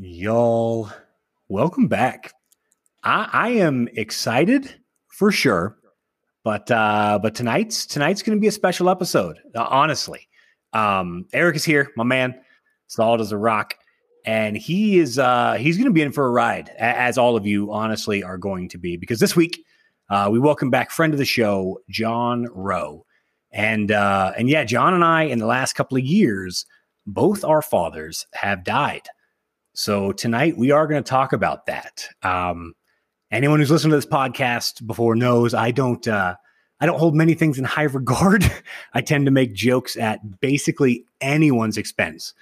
Y'all, welcome back. I, I am excited for sure, but uh, but tonight's tonight's going to be a special episode. Uh, honestly, um, Eric is here, my man, solid as a rock, and he is uh, he's going to be in for a ride, as all of you honestly are going to be, because this week uh, we welcome back friend of the show, John Rowe, and uh, and yeah, John and I in the last couple of years, both our fathers have died. So tonight we are going to talk about that. Um, anyone who's listened to this podcast before knows I don't uh, I don't hold many things in high regard. I tend to make jokes at basically anyone's expense.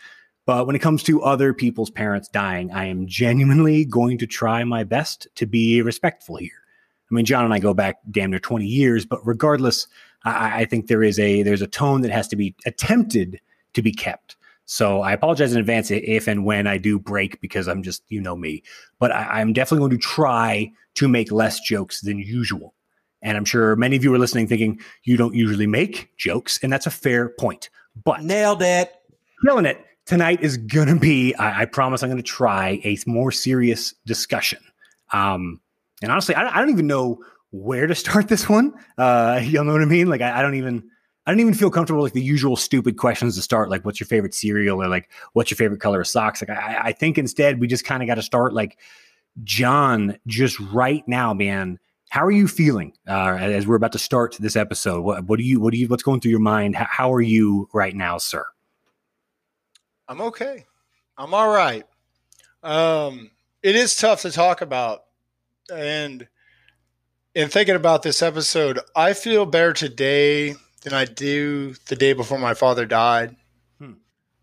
But when it comes to other people's parents dying, I am genuinely going to try my best to be respectful here. I mean, John and I go back damn near 20 years, but regardless, I, I think there is a there's a tone that has to be attempted to be kept. So I apologize in advance if and when I do break because I'm just, you know me. But I, am definitely going to try to make less jokes than usual. And I'm sure many of you are listening thinking you don't usually make jokes, and that's a fair point. But nailed it. Killing it. Tonight is going to be, I, I, promise I'm going to try a more serious discussion. Um, and honestly, I, I, don't even know where to start this one. Uh, you know what I mean? Like, I, I don't even I don't even feel comfortable like the usual stupid questions to start, like what's your favorite cereal or like what's your favorite color of socks. Like I, I think instead we just kind of got to start like John, just right now, man. How are you feeling uh, as we're about to start this episode? What, what do you, what do you, what's going through your mind? How, how are you right now, sir? I'm okay. I'm all right. Um, it is tough to talk about, and in thinking about this episode, I feel better today than I do the day before my father died. Hmm.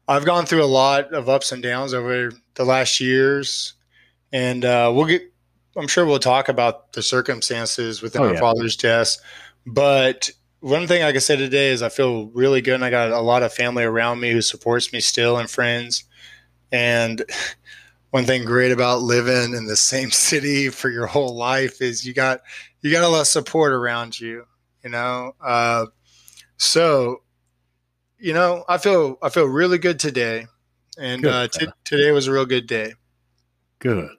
I've gone through a lot of ups and downs over the last years, and uh, we'll get. I'm sure we'll talk about the circumstances within oh, our yeah. father's death, but one thing I can say today is I feel really good, and I got a lot of family around me who supports me still, and friends. And one thing great about living in the same city for your whole life is you got you got a lot of support around you. You know, uh, so, you know, I feel I feel really good today, and good. Uh, t- today was a real good day. Good.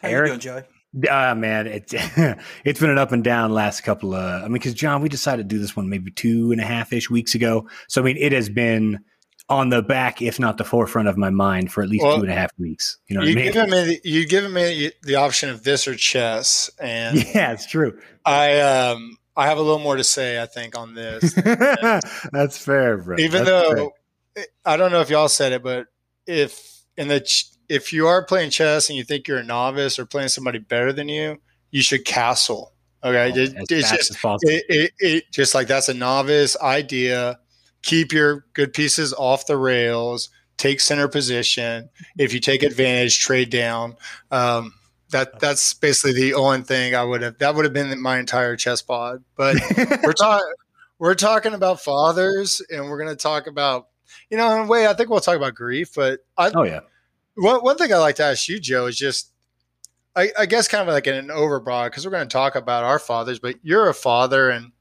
How Eric, you doing, Joey? Ah, uh, man, it's it's been an up and down last couple of. I mean, because John, we decided to do this one maybe two and a half ish weeks ago. So I mean, it has been on the back, if not the forefront of my mind, for at least well, two and a half weeks. You know, you I mean? given me you given me the option of this or chess, and yeah, it's true. I um I have a little more to say, I think, on this. That's fair, bro. Even That's though fair. I don't know if y'all said it, but if in the if you are playing chess and you think you're a novice or playing somebody better than you, you should castle. Okay, oh, it, it's just it, it, it, just like that's a novice idea. Keep your good pieces off the rails. Take center position. If you take advantage, trade down. Um, that uh, that's basically the only thing I would have. That would have been my entire chess pod. But we're talking we're talking about fathers, and we're going to talk about you know in a way I think we'll talk about grief. But I, oh yeah, one one thing I like to ask you, Joe, is just I, I guess kind of like an overbroad because we're going to talk about our fathers, but you're a father, and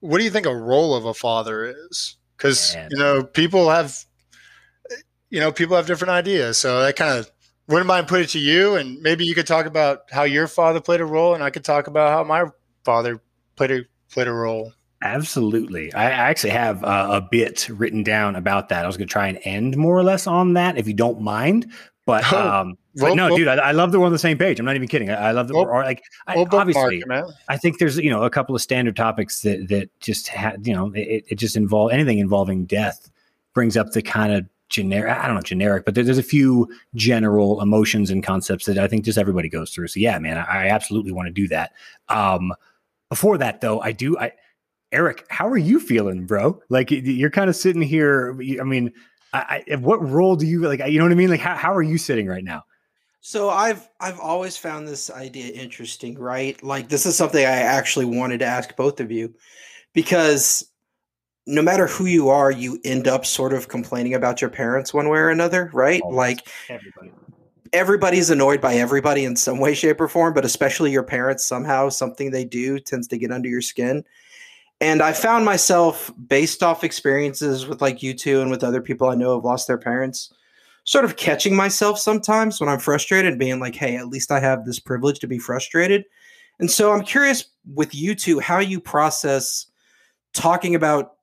what do you think a role of a father is? Because you know people have you know people have different ideas, so that kind of wouldn't mind put it to you, and maybe you could talk about how your father played a role, and I could talk about how my father played a played a role. Absolutely. I actually have uh, a bit written down about that. I was going to try and end more or less on that, if you don't mind. But, oh, um, well, but no, well, dude, I, I, love that we're on the same page. I'm not even kidding. I, I love that well, we're like, I, obviously, I think there's, you know, a couple of standard topics that, that just had, you know, it, it just involve anything involving death brings up the kind of generic i don't know generic but there's a few general emotions and concepts that i think just everybody goes through. So yeah man i, I absolutely want to do that. Um before that though i do i eric how are you feeling bro? Like you're kind of sitting here i mean I, I, what role do you like you know what i mean? Like how, how are you sitting right now? So I've I've always found this idea interesting, right? Like this is something I actually wanted to ask both of you because no matter who you are, you end up sort of complaining about your parents one way or another, right? Like everybody. everybody's annoyed by everybody in some way, shape, or form, but especially your parents somehow, something they do tends to get under your skin. And I found myself based off experiences with like you two and with other people I know have lost their parents, sort of catching myself sometimes when I'm frustrated, being like, hey, at least I have this privilege to be frustrated. And so I'm curious with you two how you process talking about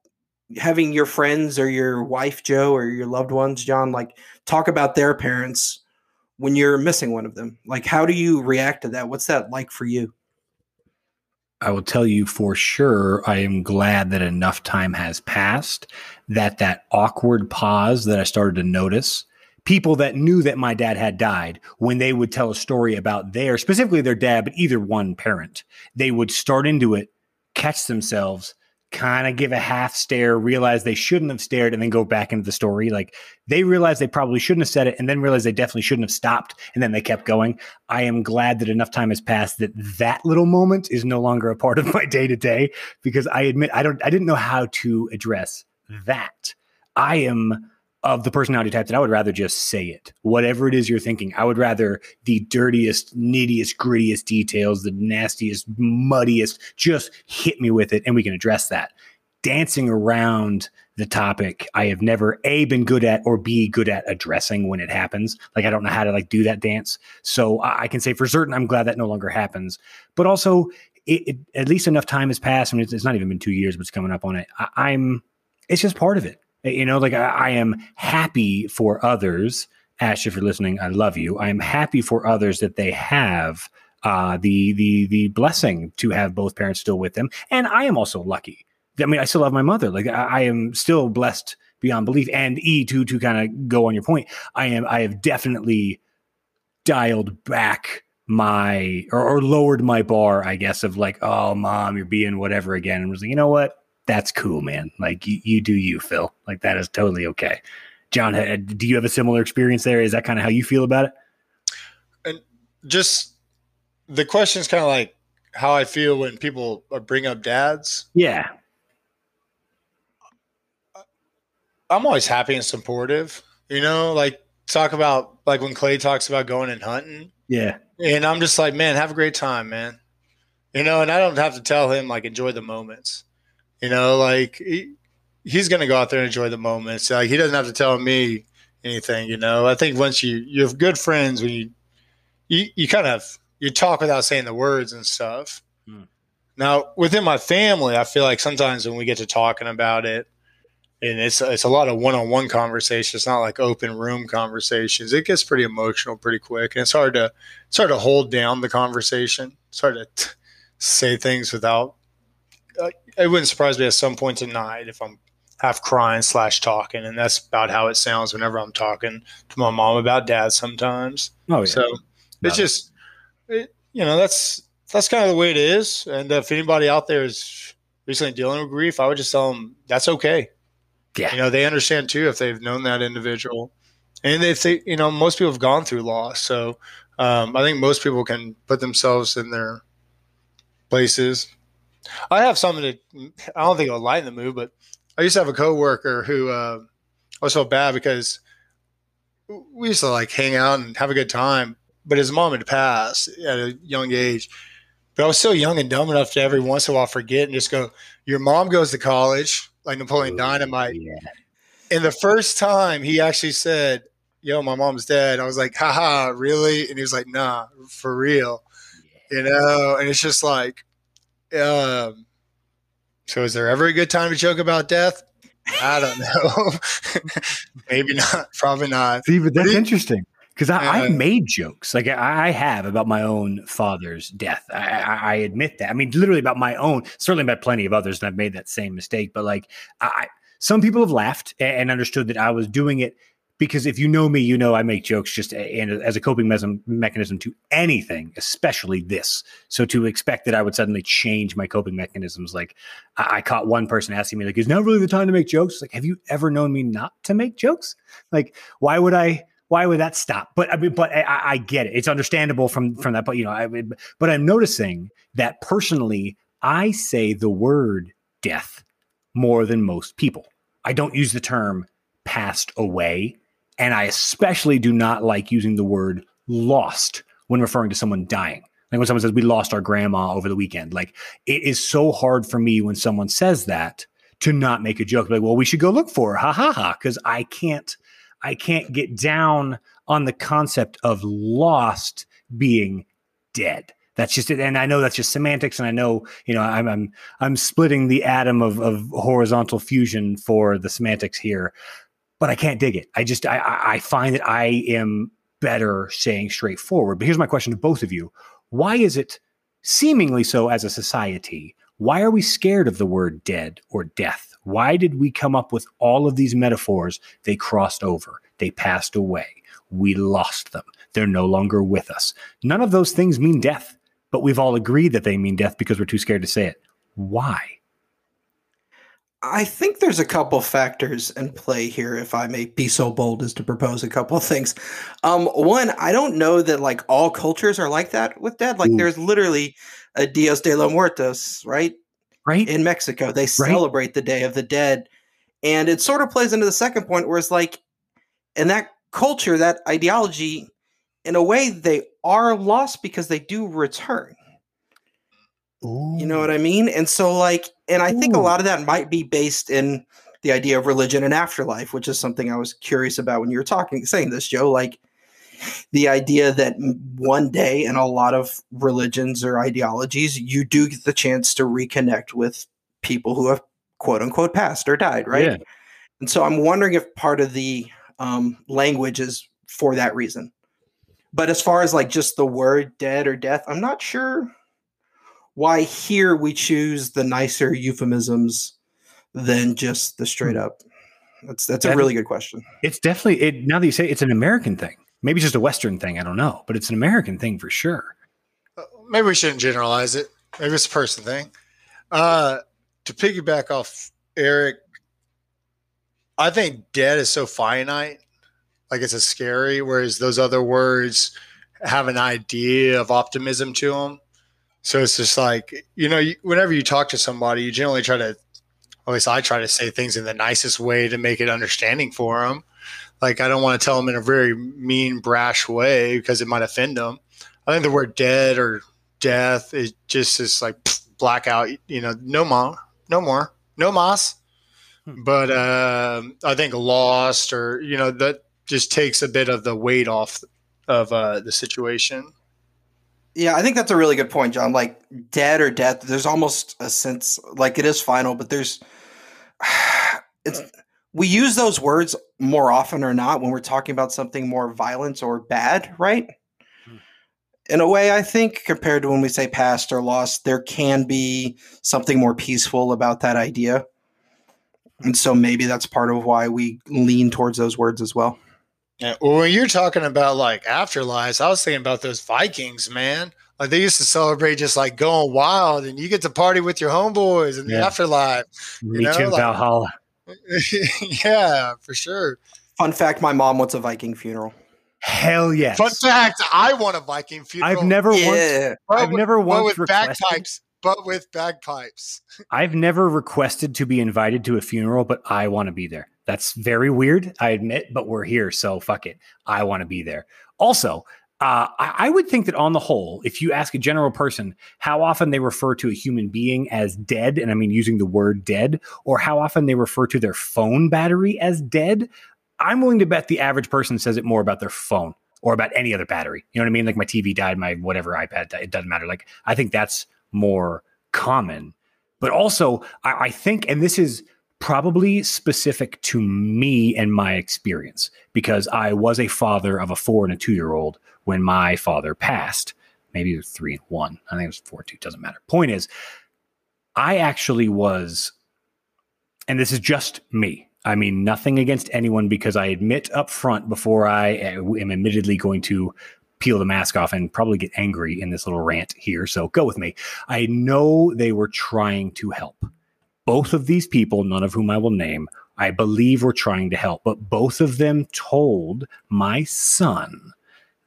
having your friends or your wife, Joe, or your loved ones, John, like talk about their parents when you're missing one of them. Like, how do you react to that? What's that like for you? I will tell you for sure, I am glad that enough time has passed that that awkward pause that I started to notice people that knew that my dad had died when they would tell a story about their specifically their dad but either one parent they would start into it catch themselves kind of give a half stare, realize they shouldn't have stared, and then go back into the story. Like they realized they probably shouldn't have said it, and then realized they definitely shouldn't have stopped, and then they kept going. I am glad that enough time has passed that that little moment is no longer a part of my day to day because I admit I don't I didn't know how to address that. I am of the personality type that I would rather just say it. Whatever it is you're thinking, I would rather the dirtiest, nittiest, grittiest details, the nastiest, muddiest, just hit me with it and we can address that. Dancing around the topic, I have never A been good at or B good at addressing when it happens. Like I don't know how to like do that dance. So I can say for certain I'm glad that no longer happens. But also it, it, at least enough time has passed. I mean, it's, it's, not even been two years, but it's coming up on it. I, I'm it's just part of it you know, like I, I am happy for others. Ash, if you're listening, I love you. I am happy for others that they have uh, the the the blessing to have both parents still with them, and I am also lucky. I mean, I still have my mother. Like I, I am still blessed beyond belief. And E to to kind of go on your point, I am I have definitely dialed back my or, or, lowered my bar, I guess, of like, oh, mom, you're being whatever again. And was like, you know what? That's cool, man. Like you, you do you, Phil. Like that is totally okay. John, do you have a similar experience there? Is that kind of how you feel about it? And just the question is kind of like how I feel when people bring up dads. Yeah. I'm always happy and supportive, you know, like talk about like when Clay talks about going and hunting. Yeah. And I'm just like, man, have a great time, man. You know, and I don't have to tell him like enjoy the moments. You know, like he, he's going to go out there and enjoy the moments. Like he doesn't have to tell me anything. You know, I think once you you have good friends when you you, you kind of you talk without saying the words and stuff. Hmm. Now within my family, I feel like sometimes when we get to talking about it, and it's it's a lot of one on one conversation. It's not like open room conversations. It gets pretty emotional pretty quick, and it's hard to it's hard to hold down the conversation. It's hard to t- say things without it wouldn't surprise me at some point tonight if I'm half crying slash talking, and that's about how it sounds whenever I'm talking to my mom about dad. Sometimes, oh yeah. So it's just, it, you know, that's that's kind of the way it is. And if anybody out there is recently dealing with grief, I would just tell them that's okay. Yeah, you know, they understand too if they've known that individual, and they think you know, most people have gone through loss, so um, I think most people can put themselves in their places I have something to. I don't think it'll lighten the mood, but I used to have a coworker who uh, I was so bad because we used to like hang out and have a good time. But his mom had passed at a young age. But I was still young and dumb enough to every once in a while forget and just go, "Your mom goes to college, like Napoleon Dynamite." Yeah. And the first time he actually said, "Yo, my mom's dead," I was like, "Haha, really?" And he was like, "Nah, for real." Yeah. You know, and it's just like um, so is there ever a good time to joke about death? I don't know. Maybe not. Probably not. See, but that's interesting because I, uh, made jokes like I have about my own father's death. I, I, I, admit that. I mean, literally about my own. Certainly about plenty of others, and I've made that same mistake. But like, I, some people have laughed and understood that I was doing it because if you know me, you know I make jokes just and as a coping mechanism to anything, especially this. So to expect that I would suddenly change my coping mechanisms, like I, I caught one person asking me, like, "Is now really the time to make jokes?" Like, have you ever known me not to make jokes? Like, why would I? Why would that stop? But I mean, but I, I get it. It's understandable from from that. But you know, I, but I'm noticing that personally, I say the word death more than most people. I don't use the term passed away and I especially do not like using the word lost when referring to someone dying. Like when someone says, We lost our grandma over the weekend. Like it is so hard for me when someone says that to not make a joke. Like, well, we should go look for her. Ha ha ha. Cause I can't, I can't get down on the concept of lost being dead. That's just it. And I know that's just semantics. And I know, you know, I'm I'm I'm splitting the atom of, of horizontal fusion for the semantics here, but I can't dig it. I just I I find that I am better saying straightforward. But here's my question to both of you. Why is it seemingly so as a society? Why are we scared of the word dead or death? Why did we come up with all of these metaphors? They crossed over, they passed away, we lost them, they're no longer with us. None of those things mean death, but we've all agreed that they mean death because we're too scared to say it. Why? I think there's a couple factors in play here, if I may be so bold as to propose a couple of things. Um, one, I don't know that like all cultures are like that with dead. Like, Ooh. there's literally a Dios de los Muertos, right? Right. In Mexico, they right. celebrate the Day of the Dead. And it sort of plays into the second point where it's like, in that culture, that ideology, in a way, they are lost because they do return. Ooh. You know what I mean? And so, like, and I think a lot of that might be based in the idea of religion and afterlife, which is something I was curious about when you were talking, saying this, Joe. Like, the idea that one day in a lot of religions or ideologies, you do get the chance to reconnect with people who have quote unquote passed or died, right? Yeah. And so I'm wondering if part of the um, language is for that reason. But as far as like just the word dead or death, I'm not sure why here we choose the nicer euphemisms than just the straight hmm. up. That's that's a really good question. It's definitely it. Now that you say it, it's an American thing, maybe just a Western thing. I don't know, but it's an American thing for sure. Uh, maybe we shouldn't generalize it. Maybe it's a person thing. Uh, to piggyback off Eric, I think dead is so finite, like it's a scary. Whereas those other words have an idea of optimism to them. So it's just like, you know, whenever you talk to somebody, you generally try to, at least I try to say things in the nicest way to make it understanding for them. Like, I don't want to tell them in a very mean, brash way because it might offend them. I think the word dead or death is just is like blackout, you know, no more, no more, no mas. Hmm. But uh, I think lost or, you know, that just takes a bit of the weight off of uh, the situation. Yeah, I think that's a really good point, John. Like dead or death, there's almost a sense like it is final, but there's it's we use those words more often or not when we're talking about something more violent or bad, right? Hmm. In a way, I think compared to when we say past or lost, there can be something more peaceful about that idea. And so maybe that's part of why we lean towards those words as well. Yeah, well, when you're talking about like afterlives, I was thinking about those Vikings, man. Like they used to celebrate just like going wild, and you get to party with your homeboys in the yeah. afterlife. You know, like, Valhalla. yeah, for sure. Fun fact: My mom wants a Viking funeral. Hell yes. Fun fact: I want a Viking funeral. I've never yeah. once. I've never once with requested. bagpipes but with bagpipes. I've never requested to be invited to a funeral, but I want to be there. That's very weird, I admit, but we're here, so fuck it. I want to be there. Also, uh, I, I, would think that on the whole, if you ask a general person how often they refer to a human being as dead, and I mean using the word dead, or how often they refer to their phone battery as dead, I'm willing to bet the average person says it more about their phone or about any other battery. You know what I mean? Like my TV died, my whatever iPad died. It doesn't matter. Like I think that's more common. But also, I, I think, and this is probably specific to me and my experience because I was a father of a four and a two year old when my father passed. Maybe it was three and one. I think it was four and two. Doesn't matter. Point is, I actually was, and this is just me. I mean, nothing against anyone because I admit up front before I eh, am admittedly going to peel the mask off and probably get angry in this little rant here. So go with me. I know they were trying to help. Both of these people, none of whom I will name, I believe were trying to help, but both of them told my son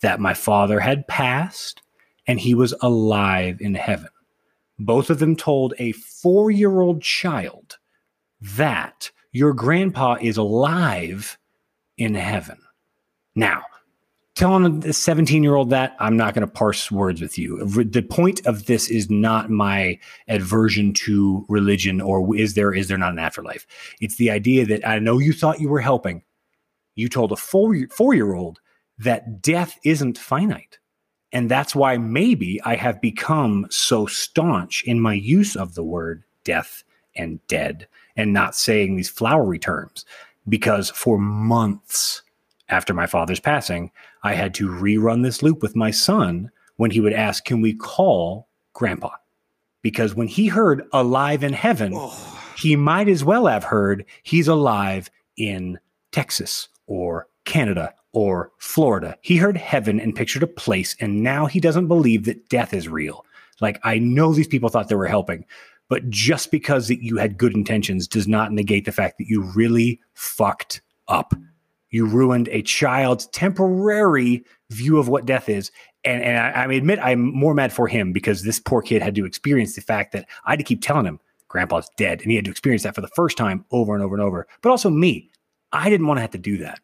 that my father had passed and he was alive in heaven. Both of them told a four year old child that your grandpa is alive in heaven. Now, telling a 17 year old that i'm not going to parse words with you. The point of this is not my aversion to religion or is there is there not an afterlife? It's the idea that i know you thought you were helping. You told a four four year old that death isn't finite. And that's why maybe I have become so staunch in my use of the word death and dead and not saying these flowery terms. Because for months after my father's passing, I had to rerun this loop with my son when he would ask, Can we call grandpa? Because when he heard alive in heaven, Oh, he might as well have heard he's alive in Texas or Canada or Florida. He heard heaven and pictured a place, and now he doesn't believe that death is real. Like, I know these people thought they were helping, but just because that you had good intentions does not negate the fact that you really fucked up. You ruined a child's temporary view of what death is. And, and I, I admit I'm more mad for him because this poor kid had to experience the fact that I had to keep telling him grandpa's dead. And he had to experience that for the first time over and over and over. But also me, I didn't want to have to do that.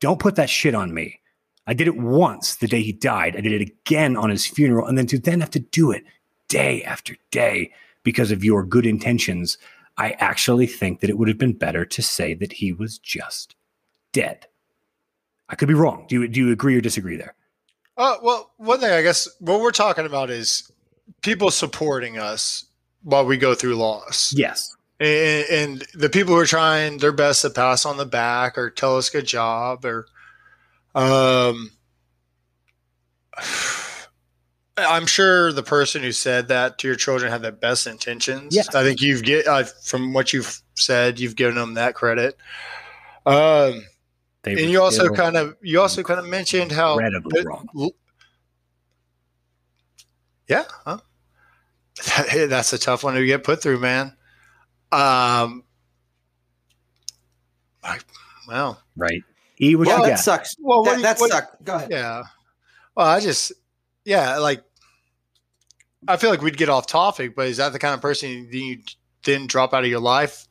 Don't put that shit on me. I did it once the day he died. I did it again on his funeral. And then to then have to do it day after day because of your good intentions, I actually think that it would have been better to say that he was just dead. I could be wrong. Do you, do you agree or disagree there? Uh, well, one thing I guess what we're talking about is people supporting us while we go through loss. Yes. and, and the people who are trying their best to pass on the back or tell us good job or um i'm sure the person who said that to your children had the best intentions Yes. i think you've get uh, from what you've said you've given them that credit um They and you also kind of you also kind of mentioned how incredibly wrong. L- Yeah, huh? that's a tough one to get put through, man. Um, I, well, Right. E, what yeah, you that got? sucks. well, what that do you- that what- sucked. Go ahead. yeah. Well, I just, yeah, like, I feel like we'd get off topic, but is that the kind of person you, you didn't drop out of your life,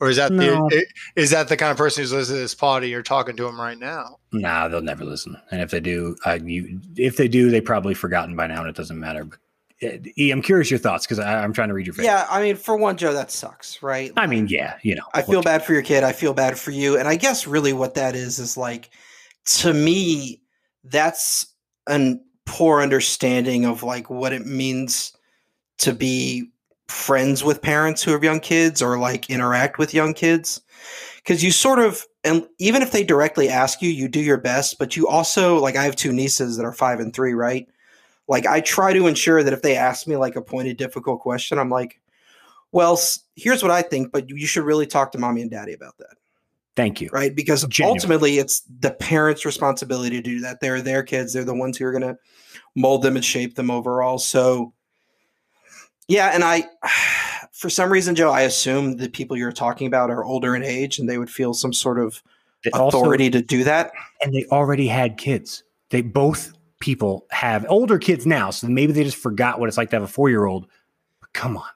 or is that No. the is that the kind of person who's listening to this pod and you're talking to him right now? Nah, they'll never listen. And if they do, uh, you if they do, they probably forgotten by now, and it doesn't matter. But uh, E, I'm curious your thoughts because I'm trying to read your face. Yeah, I mean, for one, Joe, that sucks, right? I mean, yeah, you know, I feel bad for your kid. I feel bad for you. And I guess really what that is is like, to me, that's a poor understanding of like what it means to be friends with parents who have young kids or like interact with young kids. Because you sort of, and even if they directly ask you, you do your best, but you also, like, I have two nieces that are five and three, right? Like, I try to ensure that if they ask me like a pointed, difficult question, I'm like, well, here's what I think, but you should really talk to mommy and daddy about that, Thank you. right? Because Genuine. ultimately, it's the parents' responsibility to do that. They're their kids. They're the ones who are going to mold them and shape them overall. So, yeah, and I, for some reason, Joe, I assume the people you're talking about are older in age, and they would feel some sort of They also- authority to do that. and they already had kids. They both people have older kids now, so maybe they just forgot what it's like to have a four year old. But come on,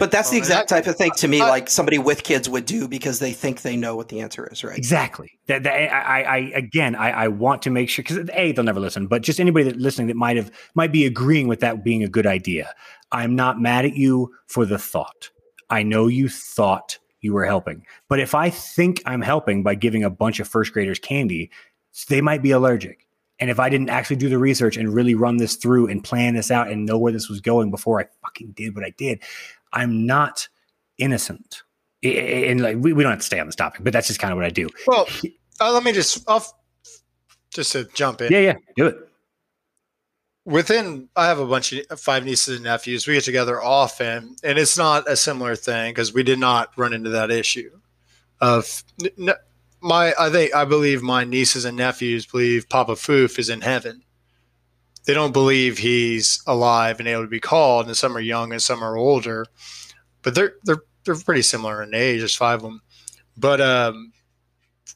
But that's Oh, the exact that- type of thing to me, like somebody with kids would do because they think they know what the answer is, right? exactly. That, that I, I, I again, I, I want to make sure because a they'll never listen, but just anybody that listening that might have might be agreeing with that being a good idea. I'm not mad at you for the thought. I know you thought you were helping, but if I think I'm helping by giving a bunch of first graders candy, they might be allergic. And if I didn't actually do the research and really run this through and plan this out and know where this was going before I fucking did what I did, I'm not innocent. And like we, we don't have to stay on this topic, but that's just kind of what I do. Well, uh, let me just I'll, just to jump in. Yeah, yeah, do it. within i have a bunch of five nieces and nephews we get together often and it's not a similar thing because we did not run into that issue of my i think i believe my nieces and nephews believe papa foof is in heaven they don't believe he's alive and able to be called and some are young and some are older but they're they're they're pretty similar in age there's five of them but um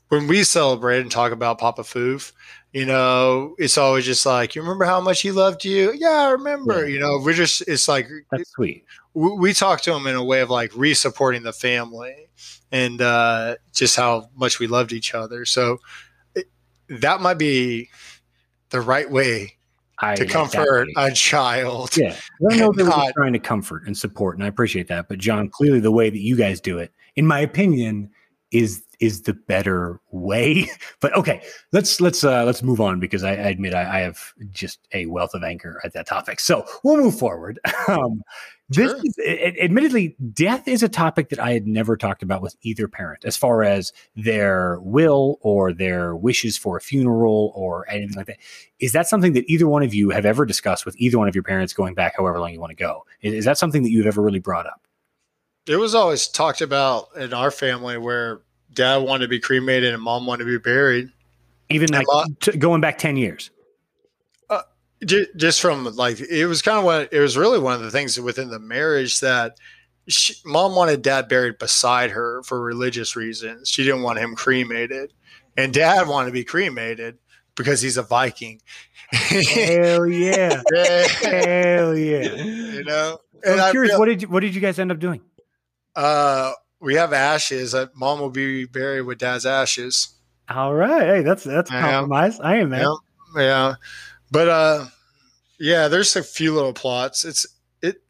when we celebrate and talk about papa foof you know, it's always just like, you remember how much he loved you? Yeah, I remember. Yeah. You know, we're just, it's like, That's sweet. we, we talk to him in a way of like re supporting the family and uh, just how much we loved each other. So it, that might be the right way I to comfort a child. Yeah, I know that we're trying to comfort and support, and I appreciate that. But John, clearly the way that you guys do it, in my opinion, is is the better way. but okay, let's let's uh, let's move on because I, I admit I, I, have just a wealth of anger at that topic. So we'll move forward. Um, this sure. is, it, admittedly, death is a topic that I had never talked about with either parent, as far as their will or their wishes for a funeral or anything like that. Is that something that either one of you have ever discussed with either one of your parents, going back however long you want to go? Is, is that something that you've ever really brought up? It was always talked about in our family where dad wanted to be cremated and mom wanted to be buried. Even like t- going back ten years just from like it was kind of what it was really one of the things within the marriage that she, mom wanted dad buried beside her for religious reasons. She didn't want him cremated, and dad wanted to be cremated because he's a Viking. Hell yeah! Hell yeah! You know. And I'm curious, feel, what did you, what did you guys end up doing? Uh, we have ashes. Uh, mom will be buried with dad's ashes. All right, hey, that's that's yeah. compromise. I am man. Yeah. yeah. But uh, yeah, there's a few little plots. It's it.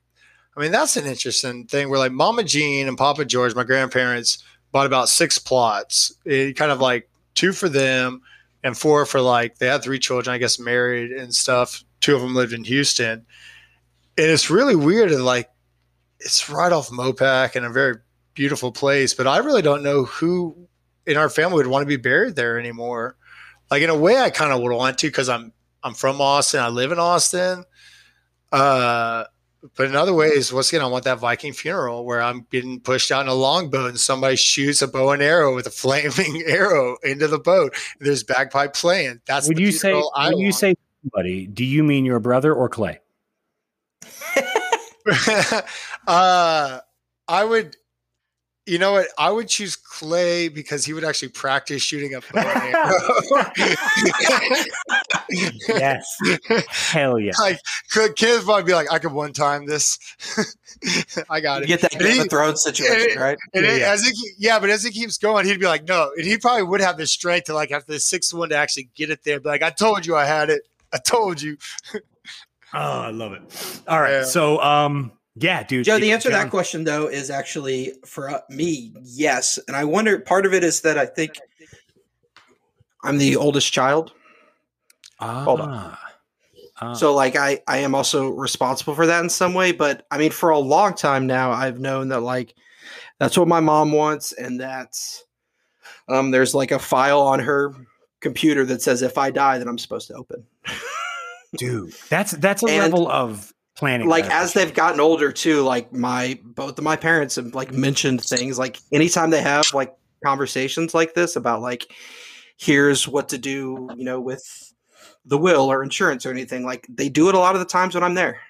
I mean, that's an interesting thing. Where like Mama Jean and Papa George, my grandparents, bought about six plots. It kind of like two for them and four for like they had three children, I guess, married and stuff. Two of them lived in Houston, and it's really weird. And like, it's right off Mopac in a very beautiful place. But I really don't know who in our family would want to be buried there anymore. Like in a way, I kind of would want to because I'm I'm from Austin. I live in Austin. Uh, but in other ways, once again, I want that Viking funeral where I'm getting pushed out in a longboat and somebody shoots a bow and arrow with a flaming arrow into the boat. There's bagpipe playing. That's would you say I when want. you say somebody, do you mean your brother or Clay? uh, I would you know what? I would choose Clay because he would actually practice shooting a bow and arrow. yes. Hell yeah. Like kids might be like, I could one time this. I got it. You get that Game of Thrones situation, and, right? And yeah, as it, yeah, but as it keeps going, he'd be like, no. And he probably would have the strength to like after the sixth one to actually get it there. But like, I told you I had it. I told you. oh, I love it. All right. Yeah. So um yeah, dude. Joe, the answer John. to that question though is actually for uh, me, yes. And I wonder part of it is that I think I'm the oldest child. Ah. Hold on. Ah. So like I I am also responsible for that in some way, but I mean for a long time now I've known that like that's what my mom wants and that's um there's like a file on her computer that says if I die then I'm supposed to open. Dude, that's that's a and, level of planning like as they've gotten older too like my both of my parents have like mentioned things like anytime they have like conversations like this about like here's what to do you know with the will or insurance or anything like they do it a lot of the times when i'm there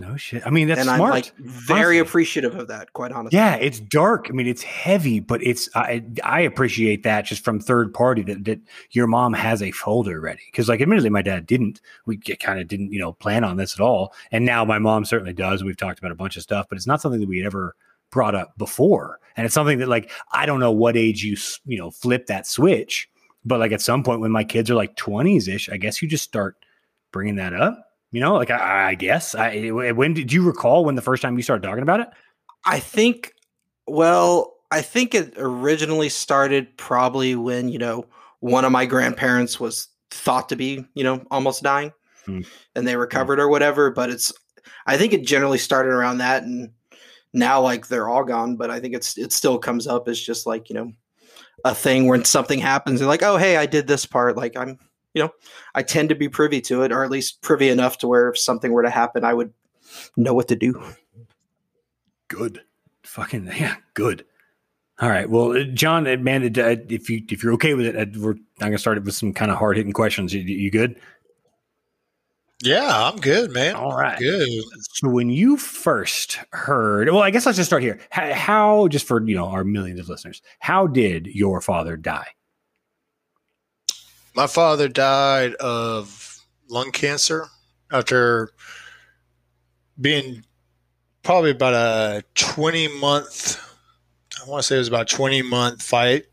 no shit. I mean, that's and smart. I'm like very appreciative of that. Quite honestly. Yeah, it's dark. I mean, it's heavy, but it's I I appreciate that just from third party that that your mom has a folder ready because like admittedly my dad didn't. We kind of didn't you know plan on this at all, and now my mom certainly does. We've talked about a bunch of stuff, but it's not something that we had ever brought up before, and it's something that like I don't know what age you you know flip that switch, but like at some point when my kids are like twenties ish, I guess you just start bringing that up you know, like I, I guess. I, when did you recall when the first time you started talking about it? I think. Well, I think it originally started probably when you know one of my grandparents was thought to be you know almost dying, hmm. and they recovered or whatever. But it's. I think it generally started around that, and now like they're all gone. But I think it's it still comes up as just like you know a thing when something happens. They're like, oh hey, I did this part. Like I'm you know, I tend to be privy to it, or at least privy enough to where if something were to happen, I would know what to do. Good, fucking yeah, good. All right, well, uh, John, uh, man, uh, if you if you're okay with it, we're I'm gonna start it with some kind of hard hitting questions. You, you, good? Yeah, I'm good, man. All right, good. So when you first heard, well, I guess let's just start here. How, how just for you know our millions of listeners, how did your father die? My father died of lung cancer after being probably about a 20 month i want to say it was about 20 month fight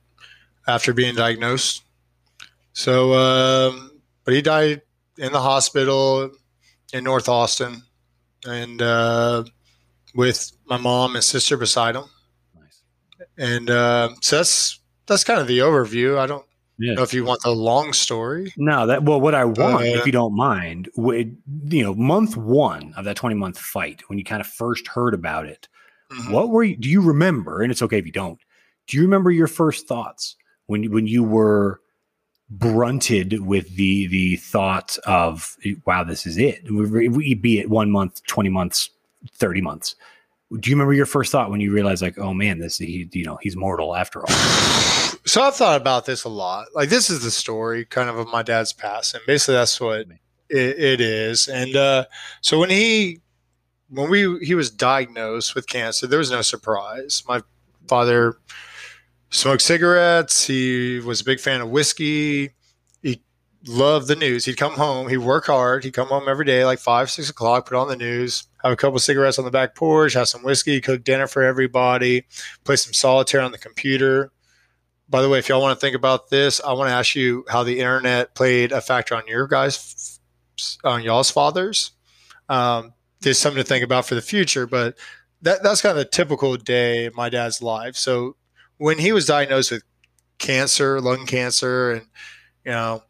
after being diagnosed so um, but he died in the hospital in north austin and uh, with my mom and sister beside him nice. and uh, so that's that's kind of the overview. I don't Yeah. if you want the long story. No, that well, what I want, Uh, if you don't mind, would you know, month one of that twenty month fight when you kind of first heard about it, Mhm. what were you? Do you remember? And it's okay if you don't. Do you remember your first thoughts when you, when you were brunted with the the thought of wow, this is it? We, we be it one month, twenty months, thirty months. Do you remember your first thought when you realized like, oh man, this he you know he's mortal after all? So I've thought about this a lot. Like this is the story kind of of my dad's passing. Basically, that's what it, it is. And uh, so when he when we he was diagnosed with cancer, there was no surprise. My father smoked cigarettes. He was a big fan of whiskey. He loved the news. He'd come home. He'd work hard. He'd come home every day, like five, six o'clock. Put on the news. Have a couple cigarettes on the back porch. Have some whiskey. Cook dinner for everybody. Play some solitaire on the computer by the way, if y'all want to think about this, I want to ask you how the internet played a factor on your guys, on y'all's fathers. Um, there's something to think about for the future, but that that's kind of a typical day in my dad's life. So when he was diagnosed with cancer, lung cancer, and you know,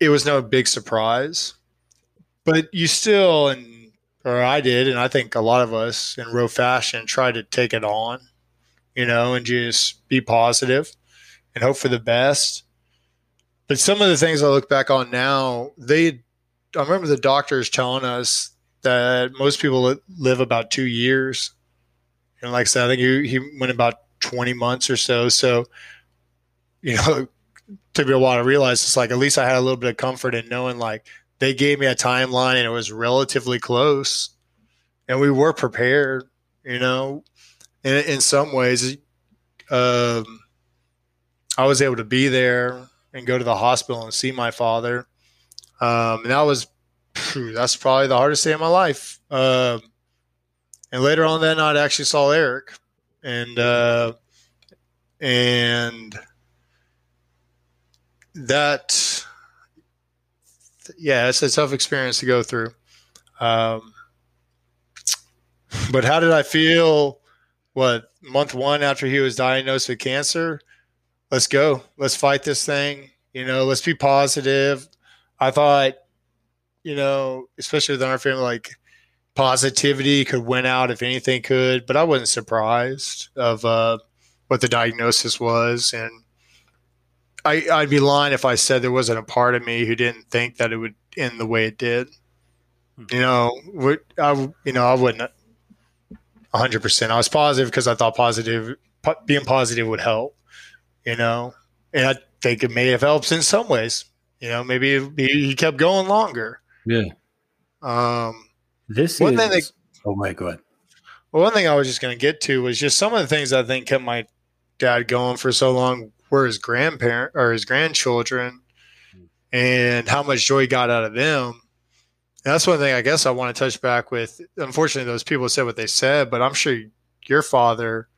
it was no big surprise. But you still, and or I did, and I think a lot of us in Rowe fashion tried to take it on, you know, and just be positive and hope for the best. But some of the things I look back on now, they, I remember the doctors telling us that most people live about two years. And like I said, I think he, he went about 20 months or so. So, you know, took me a while to realize it's like, at least I had a little bit of comfort in knowing like they gave me a timeline and it was relatively close and we were prepared, you know, in, in some ways. Um, I was able to be there and go to the hospital and see my father. Um, and that was, phew, that's probably the hardest day of my life. Um, and later on that night, I actually saw Eric and, uh, and that, yeah, it's a tough experience to go through. Um, but how did I feel? What month one after he was diagnosed with cancer? Let's go. Let's fight this thing. You know, let's be positive. I thought, you know, especially with our family, like positivity could win out if anything could, but I wasn't surprised of uh, what the diagnosis was. And I, I'd be lying if I said there wasn't a part of me who didn't think that it would end the way it did. You know, I, you know, I wouldn't 100%. I was positive because I thought positive, being positive would help you know, and I think it may have helped in some ways. You know, maybe he kept going longer. Yeah. Um, this one is. thing they, oh my god. Well, one thing I was just going to get to was just some of the things I think kept my dad going for so long were his grandparent or his grandchildren, and how much joy he got out of them. And that's one thing I guess I want to touch back with. Unfortunately, those people said what they said, but I'm sure your father,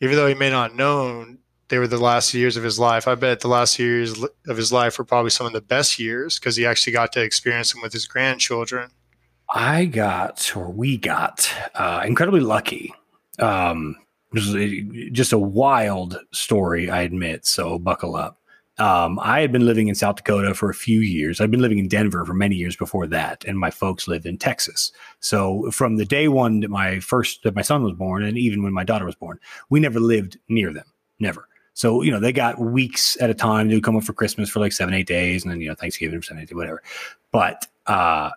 even though he may not known, they were the last years of his life. I bet the last years of his life were probably some of the best years because he actually got to experience them with his grandchildren. I got, or we got, uh, incredibly lucky. Um, just a wild story, I admit. So buckle up. Um, I had been living in South Dakota for a few years. I'd been living in Denver for many years before that, and my folks lived in Texas. So from the day one that my first that my son was born, and even when my daughter was born, we never lived near them. Never. So, you know, they got weeks at a time. They would come up for Christmas for like seven, eight days, and then, you know, Thanksgiving seven, eight whatever. But uh,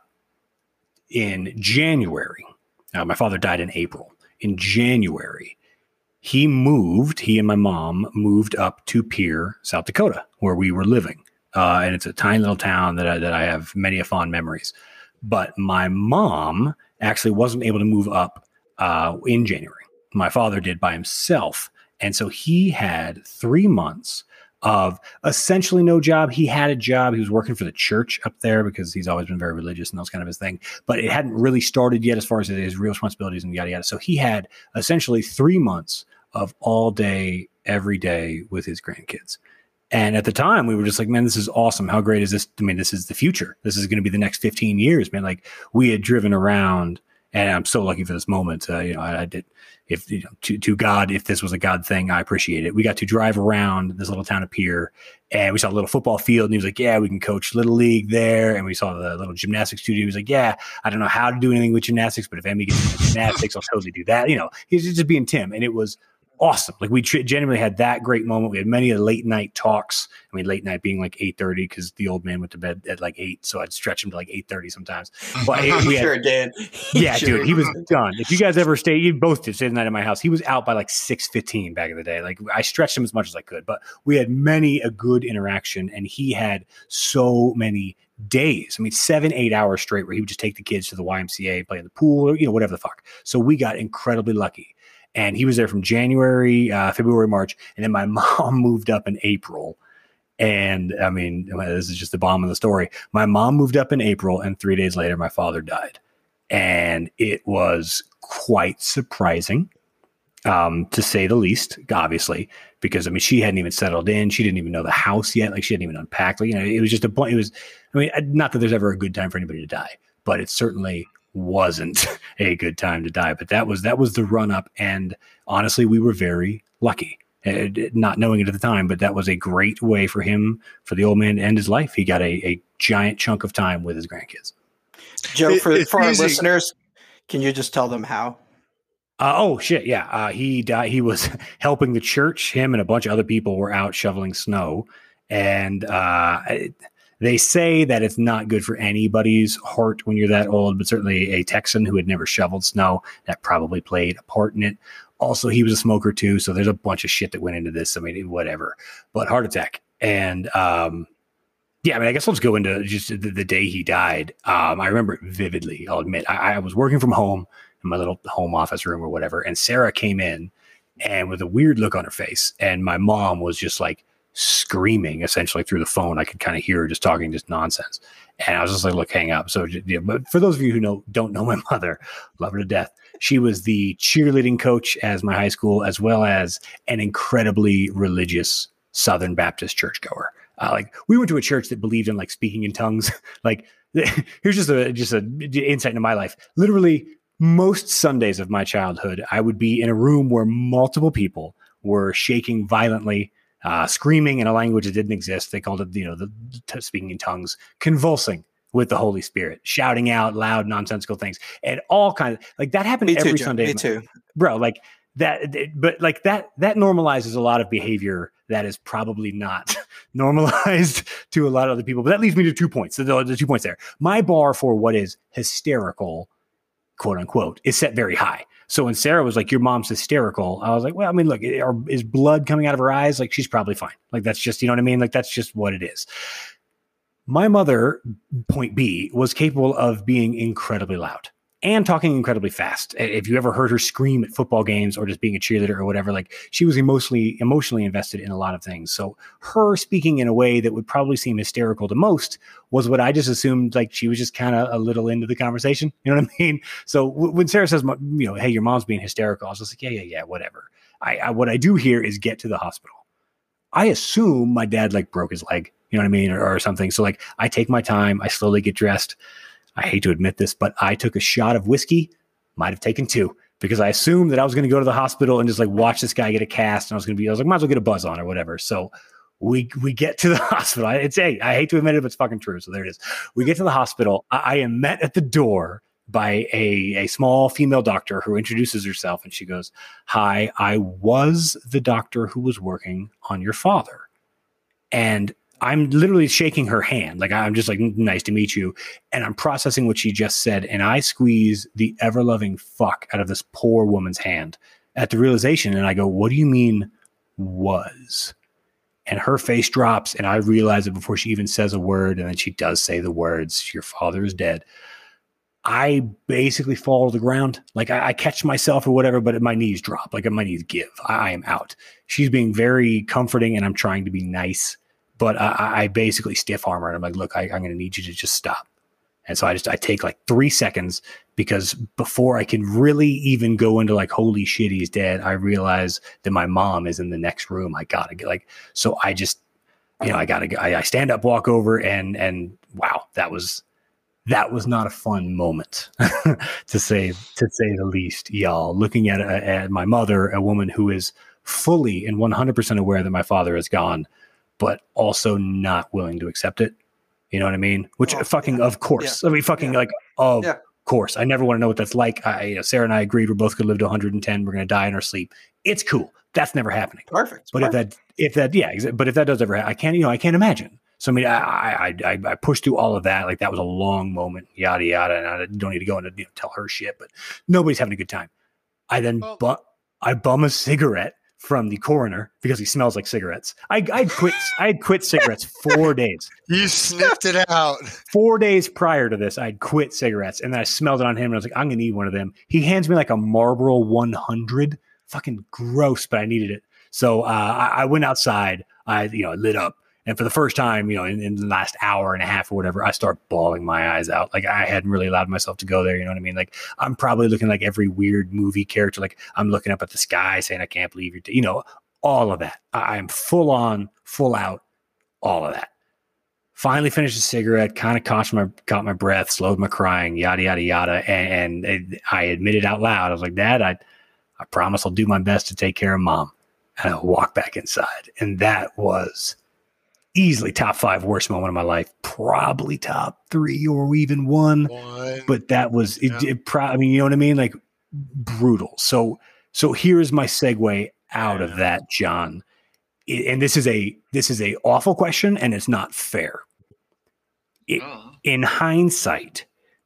in January, my father died in April. In January, he moved, he and my mom moved up to Pierre, South Dakota, where we were living. Uh, and it's a tiny little town that I, that I have many fond memories. But my mom actually wasn't able to move up uh, in January. My father did by himself. And so he had three months of essentially no job. He had a job. He was working for the church up there because he's always been very religious and was kind of his thing. But it hadn't really started yet as far as his real responsibilities and yada yada. So he had essentially three months of all day, every day with his grandkids. And at the time, we were just like, man, this is awesome. How great is this? I mean, this is the future. This is going to be the next 15 years, man. Like, we had driven around and I'm so lucky for this moment. Uh, you know, I, I, did. If you know, to to God, if this was a God thing, I appreciate it. We got to drive around this little town of Pierre, and we saw a little football field. And he was like, "Yeah, we can coach little league there." And we saw the little gymnastics studio. He was like, "Yeah, I don't know how to do anything with gymnastics, but if Emmy gets into gymnastics, I'll totally do that." You know, he's just being Tim, and it was awesome. Like we genuinely had that great moment. We had many of the late night talks. I mean, late night being like eight thirty because the old man went to bed at like eight, so I'd stretch him to like eight thirty sometimes. But it, we sure did. Yeah, sure dude, he was done. If you guys ever stay, you both did stay the night at my house. He was out by like six fifteen back in the day. Like I stretched him as much as I could, but we had many a good interaction, and he had so many days. I mean, seven, eight hours straight where he would just take the kids to the YMCA, play in the pool, or, you know, whatever the fuck. So we got incredibly lucky and he was there from January, uh, February, March, and then my mom moved up in April. And I mean, this is just the bomb of the story. My mom moved up in April, and three days later, my father died, and it was quite surprising, um, to say the least. Obviously, because I mean, she hadn't even settled in; she didn't even know the house yet. Like she hadn't even unpacked. Like you know, it was just a point. It was, I mean, not that there's ever a good time for anybody to die, but it certainly wasn't a good time to die. But that was that was the run up, and honestly, we were very lucky. Uh, not knowing it at the time, but that was a great way for him, for the old man to end his life. He got a, a giant chunk of time with his grandkids. Joe, for, it, for our listeners, can you just tell them how? Uh, oh shit, yeah. Uh, he died. He was helping the church. Him and a bunch of other people were out shoveling snow, and uh, they say that it's not good for anybody's heart when you're that old, but certainly a Texan who had never shoveled snow that probably played a part in it. Also, he was a smoker too, so there's a bunch of shit that went into this. I mean, whatever. But heart attack, and um, yeah, I mean, I guess let's go into just the, the day he died. Um, I remember it vividly. I'll admit, I, I was working from home in my little home office room or whatever, and Sarah came in and with a weird look on her face, and my mom was just like screaming essentially through the phone. I could kind of hear her just talking just nonsense. And I was just like, look, hang up. So, yeah, but for those of you who know, don't know my mother, love her to death. She was the cheerleading coach as my high school, as well as an incredibly religious Southern Baptist churchgoer. Uh, like we went to a church that believed in like speaking in tongues. like here's just a just a insight into my life. Literally, most Sundays of my childhood, I would be in a room where multiple people were shaking violently uh, screaming in a language that didn't exist. They called it, you know, the t- speaking in tongues, convulsing with the Holy Spirit, shouting out loud, nonsensical things, and all kinds of like that happened me every too, Sunday. Me too, bro. Like that, but like that, that normalizes a lot of behavior that is probably not normalized to a lot of other people. But that leads me to two points. The, the two points there. My bar for what is hysterical, quote unquote, is set very high. So when Sarah was like, "Your mom's hysterical," I was like, "Well, I mean, look, are, is blood coming out of her eyes? Like, she's probably fine. Like, that's just you know what I mean. Like, that's just what it is." My mother, point B, was capable of being incredibly loud and talking incredibly fast. If you ever heard her scream at football games or just being a cheerleader or whatever, like she was emotionally emotionally invested in a lot of things. So her speaking in a way that would probably seem hysterical to most was what I just assumed like she was just kind of a little into the conversation. You know what I mean? So w- when Sarah says, you know, hey, your mom's being hysterical, I was just like, yeah, yeah, yeah, whatever. I, I what I do here is get to the hospital. I assume my dad like broke his leg, you know what I mean, or, or something. So like I take my time, I slowly get dressed. I hate to admit this, but I took a shot of whiskey, might have taken two, because I assumed that I was going to go to the hospital and just like watch this guy get a cast, and I was going to be, I was like, might as well get a buzz on or whatever. So we we get to the hospital. It's a, I hate to admit it, but it's fucking true. So there it is. We get to the hospital. I, I am met at the door by a, a small female doctor who introduces herself and she goes, Hi, I was the doctor who was working on your father. And I'm literally shaking her hand. Like I'm just like, nice to meet you. And I'm processing what she just said. And I squeeze the ever loving fuck out of this poor woman's hand at the realization. And I go, what do you mean was? And her face drops. And I realize it before she even says a word. And then she does say the words, your father is dead. I basically fall to the ground. Like I, I, catch myself or whatever, but my knees drop. Like my knees give. I, I am out. She's being very comforting and I'm trying to be nice but I, I basically stiff armor and I'm like, look, I, I'm going to need you to just stop. And so I just I take like three seconds because before I can really even go into like holy shit he's dead, I realize that my mom is in the next room. I gotta get like so I just you know I gotta I, I stand up, walk over, and and wow that was that was not a fun moment to say to say the least, y'all. Looking at at my mother, a woman who is fully and 100% aware that my father is gone, but also not willing to accept it. You know what I mean? Which oh, fucking, yeah. of course. Yeah. I mean, fucking yeah. like, of course. I never want to know what that's like. I, you know, Sarah and I agreed we're both to live to 110. We're going to die in our sleep. It's cool. That's never happening. Perfect. But Perfect. if that, if that, yeah, but if that does ever, happen, I can't, you know, I can't imagine. So I mean, I, I I I pushed through all of that. Like that was a long moment, yada yada. And I don't need to go into you know, tell her shit, but nobody's having a good time. I then well, bu- I bum a cigarette from the coroner because he smells like cigarettes. I I quit I had quit cigarettes four days. You sniffed it out. Four days prior to this, I'd quit cigarettes, and then I smelled it on him, and I was like, I'm gonna need one of them. He hands me like a Marlboro 100, fucking gross, but I needed it. So uh, I, I went outside. I you know lit up and for the first time, you know, in, in, the last hour and a half or whatever, I start bawling my eyes out. Like I hadn't really allowed myself to go there. You know what I mean? Like I'm probably looking like every weird movie character. Like I'm looking up at the sky saying, I can't believe you're, you know, all of that. I am full on, full out, all of that. Finally finished the cigarette, kind of caught my caught my breath, slowed my crying, yada yada yada, and, and it, I admitted out loud, I was like, Dad, I I promise I'll do my best to take care of Mom, and I walked back inside, and that was easily top five worst moment of my life. Probably top three or even one. one. But that was it, yeah. it pro- I mean, you know what I mean? Like brutal. So so here's my segue out yeah. of that, John. and this is a this is a awful question and it's not fair. It, oh. In hindsight,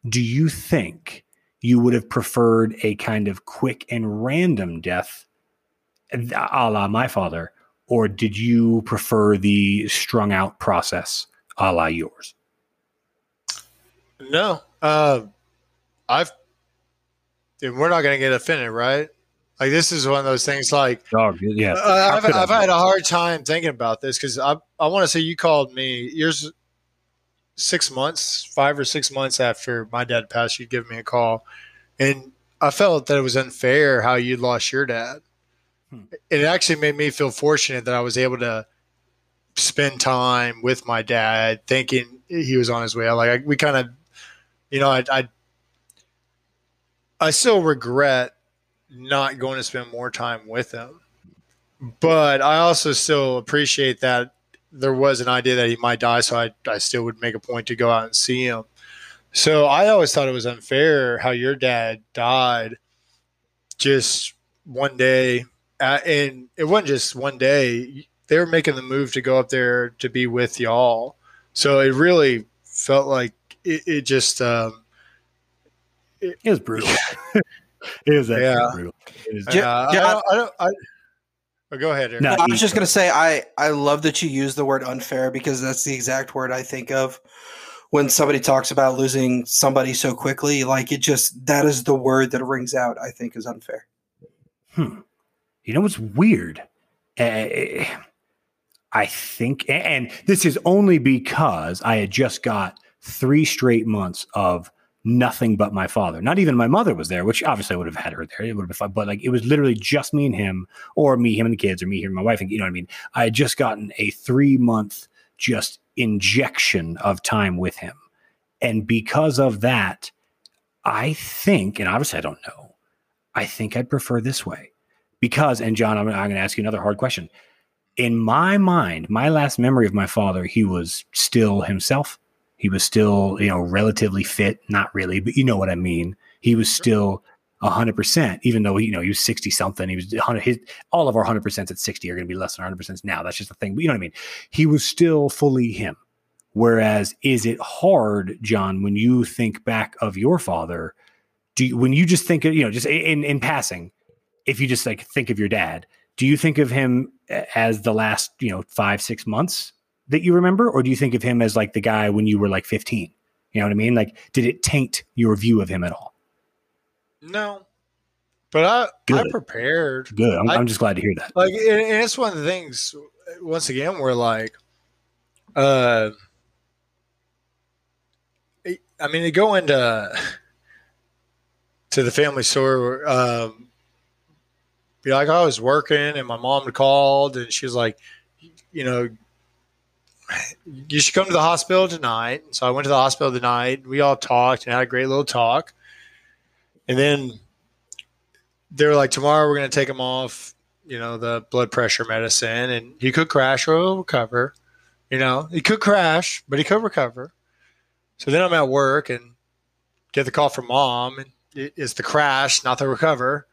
do you think you would have preferred a kind of quick and random death a la my father or did you prefer the strung out process a la yours? No, uh, I've. We're not going to get offended, right? Like this is one of those things. Like, oh, yeah, uh, I've, I've had a hard time thinking about this because I I want to say you called me yours six months, five or six months after my dad passed. You give me a call, and I felt that it was unfair how you lost your dad it actually made me feel fortunate that I was able to spend time with my dad, thinking he was on his way. Like I, we kind of, you know, I, I, I still regret not going to spend more time with him, but I also still appreciate that there was an idea that he might die, so I, I still would make a point to go out and see him. So I always thought it was unfair how your dad died just one day uh, and it wasn't just one day. They were making the move to go up there to be with y'all. So it really felt like it, it just. Um, it, it was brutal. it was yeah. brutal. It was, yeah, uh, yeah, I, I, don't. I, oh, go ahead. No, I was just going to say I I love that you use the word unfair because that's the exact word I think of when somebody talks about losing somebody so quickly. Like it just that is the word that rings out. I think is unfair. Hmm. You know what's weird? Uh, I think, and this is only because I had just got three straight months of nothing but my father. Not even my mother was there, which obviously I would have had her there. It would have been fun, but like it was literally just me and him, or me, him and the kids, or me, here, and my wife. And you know what I mean? I had just gotten a three month just injection of time with him, and because of that, I think, and obviously I don't know, I think I'd prefer this way because, and John, I'm, I'm going to ask you another hard question. In my mind, my last memory of my father, he was still himself. He was still, you know, relatively fit. Not really, but you know what I mean. He was still hundred percent, even though you know he was sixty something. He was 100, his, all of our hundred percent at sixty are going to be less than hundred percent now. That's just the thing. But you know what I mean. He was still fully him. Whereas, is it hard, John, when you think back of your father? Do you, when you just think of you know just in in passing? If you just like think of your dad, do you think of him as the last, you know, five, six months that you remember? Or do you think of him as like the guy when you were like 15? You know what I mean? Like, did it taint your view of him at all? No. But I, Good. I prepared. Good. I'm, I, am just glad to hear that. Like, and it's one of the things, once again, we're like, uh, I mean, they go into to the family store. Um, be like, I was working and my mom called and she was like, you know, you should come to the hospital tonight. So I went to the hospital tonight. We all talked and had a great little talk. And then they were like, tomorrow we're going to take him off, you know, the blood pressure medicine, and he could crash or recover. You know, he could crash, but he could recover. So then I'm at work and get the call from mom, and it's the crash, not the recover.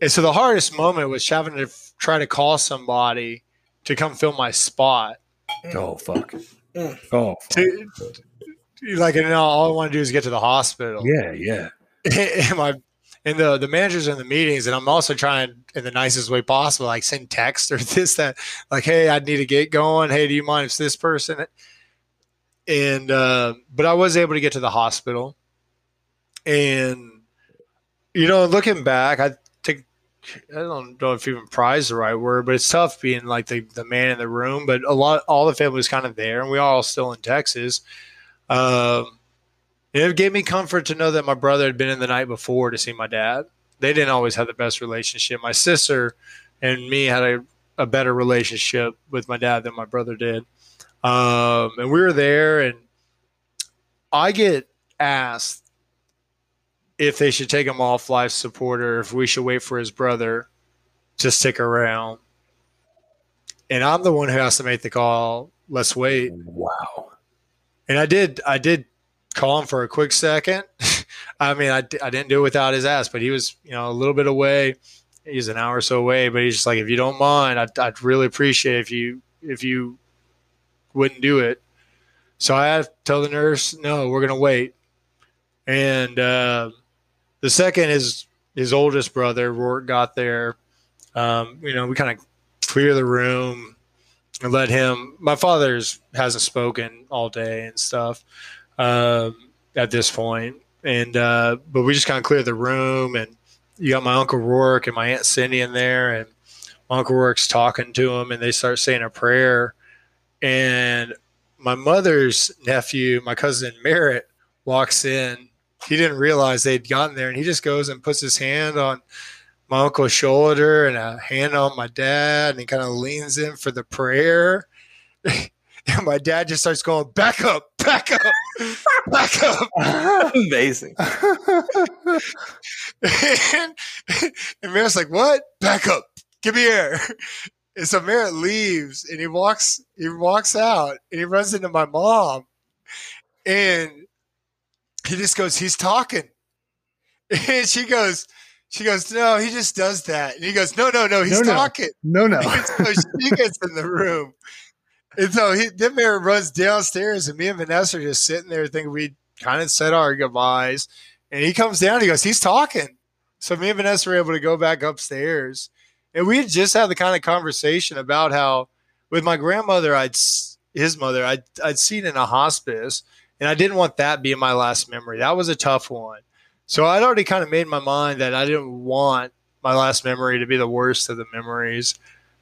And so the hardest moment was having to try to call somebody to come fill my spot. Oh fuck! Mm. Oh, fuck. To, like, and all I want to do is get to the hospital. Yeah, yeah. and my and the the managers in the meetings, and I'm also trying in the nicest way possible, like send text or this that, like, hey, I need to get going. Hey, do you mind if this person? And uh, but I was able to get to the hospital, and you know, looking back, I think I don't know if even prize the right word, but it's tough being like the, the man in the room. But a lot, all the family was kind of there, and we all still in Texas. Um, it gave me comfort to know that my brother had been in the night before to see my dad. They didn't always have the best relationship. My sister and me had a, a better relationship with my dad than my brother did. Um, and we were there, and I get asked if they should take him off life support or if we should wait for his brother to stick around. And I'm the one who has to make the call. Let's wait. Wow. And I did. I did call him for a quick second. I mean, I, I didn't do it without his ass, but he was, you know, a little bit away. He's an hour or so away, but he's just like, if you don't mind, I'd, I'd really appreciate if you if you wouldn't do it. So I had to tell the nurse, no, we're gonna wait. And uh, the second is his oldest brother, Rourke, got there. Um, you know, we kind of clear the room and let him. My father's hasn't spoken all day and stuff um, at this point, and uh, but we just kind of cleared the room, and you got my uncle Rourke and my aunt Cindy in there, and my uncle Rourke's talking to him, and they start saying a prayer, and my mother's nephew, my cousin Merritt, walks in. He didn't realize they'd gotten there, and he just goes and puts his hand on my uncle's shoulder and a hand on my dad, and he kind of leans in for the prayer. And my dad just starts going, back up, back up, back up. Amazing. and, and Merritt's like, what? Back up. Give me air. And so Merritt leaves and he walks, he walks out and he runs into my mom. And he just goes, he's talking. And she goes, she goes, no, he just does that. And he goes, no, no, no, he's no, talking. No, no. so she gets in the room and so he, then Mary runs downstairs, and me and Vanessa are just sitting there thinking we kind of said our goodbyes. And he comes down, he goes, he's talking. So me and Vanessa were able to go back upstairs. And we had just had the kind of conversation about how with my grandmother, I'd his mother, I'd, I'd seen in a hospice, and I didn't want that being my last memory. That was a tough one. So I'd already kind of made my mind that I didn't want my last memory to be the worst of the memories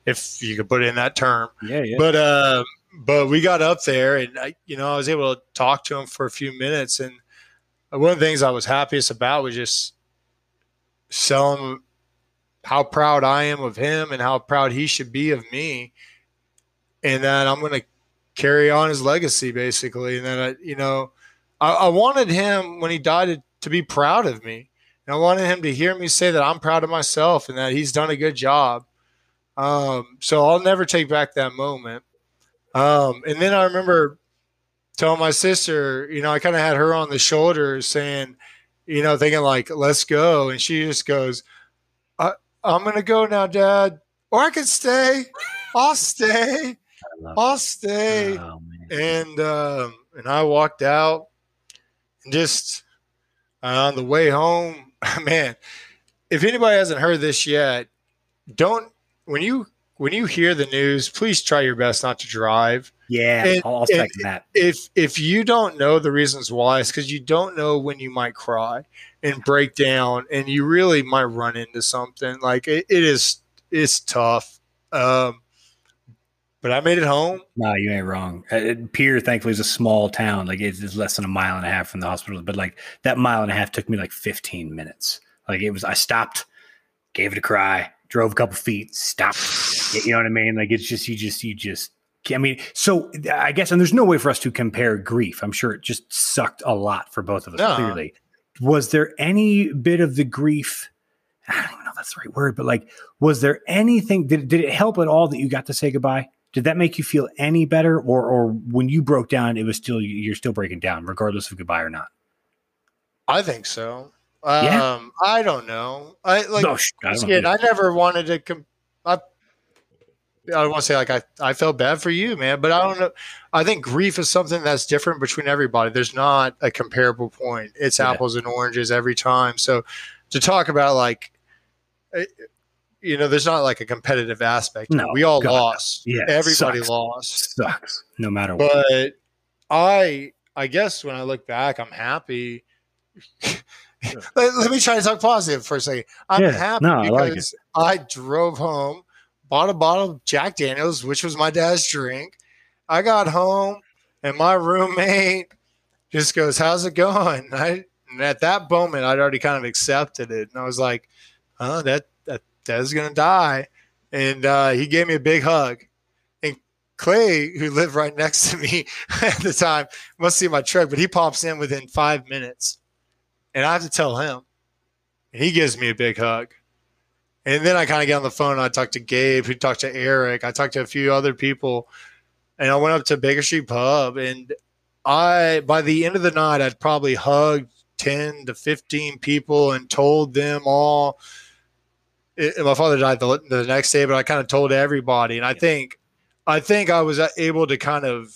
if you could put it in that term. Yeah, yeah. But uh, but we got up there, and I, you know, I was able to talk to him for a few minutes, and one of the things I was happiest about was just telling him how proud I am of him and how proud he should be of me, and that I'm going to carry on his legacy, basically, and then I, you know, I, I wanted him when he died to be proud of me. And I wanted him to hear me say that I'm proud of myself and that he's done a good job. Um, so I'll never take back that moment. Um, and then I remember telling my sister, you know, I kind of had her on the shoulder saying, you know, thinking like, let's go. And she just goes, I, I'm going to go now, dad, or I can stay. I'll stay. I'll stay. Oh, and, um, and I walked out and just uh, on the way home, man, if anybody hasn't heard this yet, don't when you when you hear the news, please try your best not to drive. Yeah, and, I'll, second that. If if you don't know the reasons why, it's because you don't know when you might cry and break down, and you really might run into something. Like it, it is, it's tough. Um, but I made it home. No, you ain't wrong. Uh, Pierre, thankfully, is a small town. Like it's, it's less than a mile and a half from the hospital. But like that mile and a half took me like 15 minutes. Like it was, I stopped, gave it a cry, drove a couple feet, stopped. You know what I mean? Like it's just you just you just I mean, so I guess, and there's no way for us to compare grief. I'm sure it just sucked a lot for both of us. No. Clearly, was there any bit of the grief? I don't even know if that's the right word, but like, was there anything? Did did it help at all that you got to say goodbye? Did that make you feel any better, or or when you broke down, it was still you're still breaking down, regardless of goodbye or not? I think so. Um, Yeah. I don't know. I like No, sh- I know. I never wanted to. Com- I, I don't want to say like I, I felt bad for you, man, but I don't know. I think grief is something that's different between everybody. There's not a comparable point. It's Yeah. apples and oranges every time. So to talk about like, eh, you know, there's not like a competitive aspect. No, we all God, lost. Yeah, everybody sucks. lost. sucks no matter what. But I, I guess when I look back, I'm happy. let, let me try to talk positive for a second. I'm Yeah, happy no, I like because I drove home, bought a bottle of Jack Daniels, which was my dad's drink. I got home, and my roommate just goes, "How's it going?" I, and at that moment, I'd already kind of accepted it, and I was like, "Oh, that Dad's gonna die," and uh, he gave me a big hug. And Clay, who lived right next to me at the time, must see my truck, but he pops in within five minutes, and I have to tell him, and he gives me a big hug. And then I kind of get on the phone. And I talked to Gabe, who talked to Eric. I talked to a few other people, and I went up to Baker Street Pub. And I, by the end of the night, I'd probably hugged ten to fifteen people and told them all. It, my father died the, the next day, but I kind of told everybody, and I think, I think I was uh, able to kind of.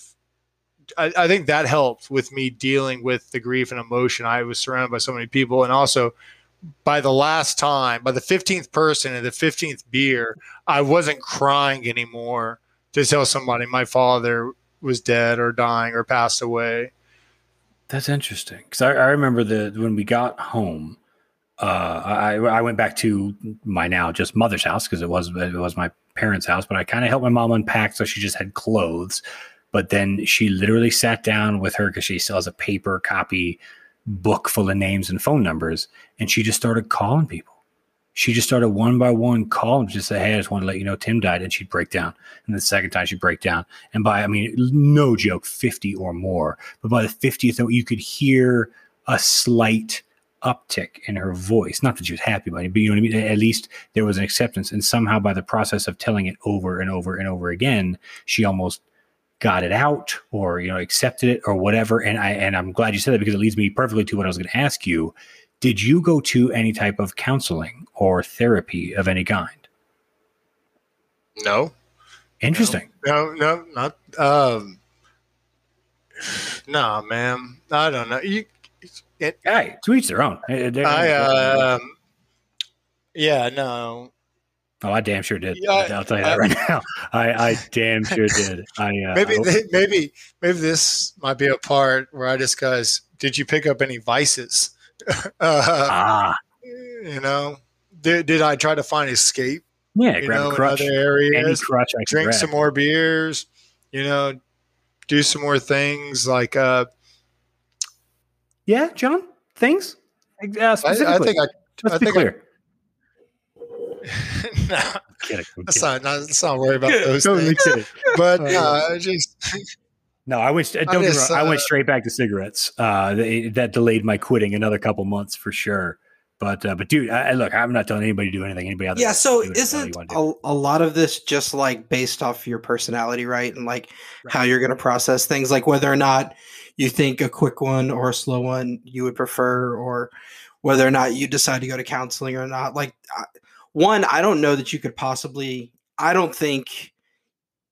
I, I think that helped with me dealing with the grief and emotion. I was surrounded by so many people, and also by the last time, by the 15th person and the 15th beer, I wasn't crying anymore to tell somebody my father was dead or dying or passed away. That's interesting because I, I remember that when we got home, uh, I I went back to my now just mother's house because it was it was my parents' house, but I kind of helped my mom unpack so she just had clothes. But then she literally sat down with her because she still has a paper copy book full of names and phone numbers, and she just started calling people. She just started one by one calling, just say, "Hey, I just want to let you know Tim died," and she'd break down. And the second time she'd break down, and by I mean, no joke, fifty or more. But by the fiftieth, you could hear a slight uptick in her voice. Not that she was happy about it, but you know what I mean. At least there was an acceptance, and somehow by the process of telling it over and over and over again, she almost got it out or you know accepted it or whatever and i and i'm glad you said that because it leads me perfectly to what i was going to ask you did you go to any type of counseling or therapy of any kind No, interesting no, no, not. Um, no, man, I don't know. You, it, hey to each their own I, um, yeah, no, oh i damn sure did Yeah, i'll tell you that I- right now i i damn sure did i uh, maybe, I- maybe, maybe this might be a part where I discuss. Did you pick up any vices? uh, ah you know, did, did I try to find escape? yeah You grab know, a crutch in other areas, crutch I drink grab. some more beers. You know, do some more things like. uh yeah john things uh, specifically I think I. let's I be think I- clear no, I'm kidding, I'm let's, not, not. Let's not worry about those Totally things. kidding. But Oh, no, just No, I went. Don't get just, wrong, I went uh, straight back to cigarettes. Uh, they, that delayed my quitting another couple months for sure. But uh, but dude, I, I- look, I'm not telling anybody to do anything. Anybody else? Yeah, so do whatever the hell isn't you wanna do. a, a lot of this just like based off your personality, right? And like how you're going to process things, like whether or not you think a quick one or a slow one you would prefer, or whether or not you decide to go to counseling or not. Like, one, I don't know that you could possibly, I don't think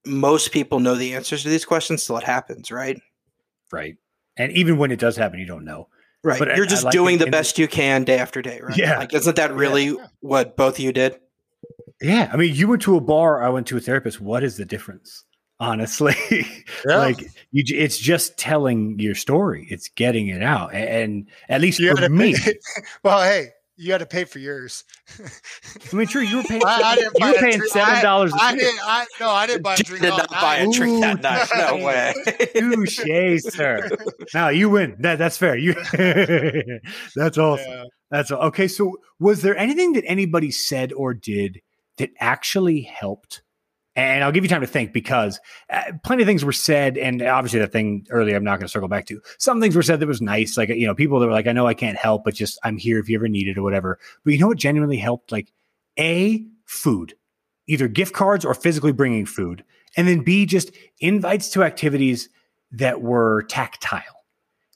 most people know the answers to these questions till it happens, right? right? And even when it does happen, you don't know. Right. But you're I just like doing it the in- best you can day after day, right? Yeah. Like, isn't that really Yeah. what both of you did? Yeah, I mean, you went to a bar. I went to a therapist. What is the difference? Honestly, Yeah. like you, it's just telling your story. It's getting it out, A- and, at least you for had me, pay. well, hey, you had to pay for yours. I mean, sure, you were paying. I- I didn't you buy were a paying drink. seven dollars. I didn't. I no, I didn't buy a drink. did all not buy a drink that night. No way. Touche, sir. Now you win. That that's fair. You that's awesome. Yeah. That's okay. So, was there anything that anybody said or did that actually helped And I'll give you time to think because uh, plenty of things were said. And obviously, the thing earlier, I'm not going to circle back to. Some things were said that was nice. Like, you know, people that were like, I know I can't help, but just I'm here if you ever need it or whatever. But you know what genuinely helped? Like, A, food, either gift cards or physically bringing food. And then B, just invites to activities that were tactile.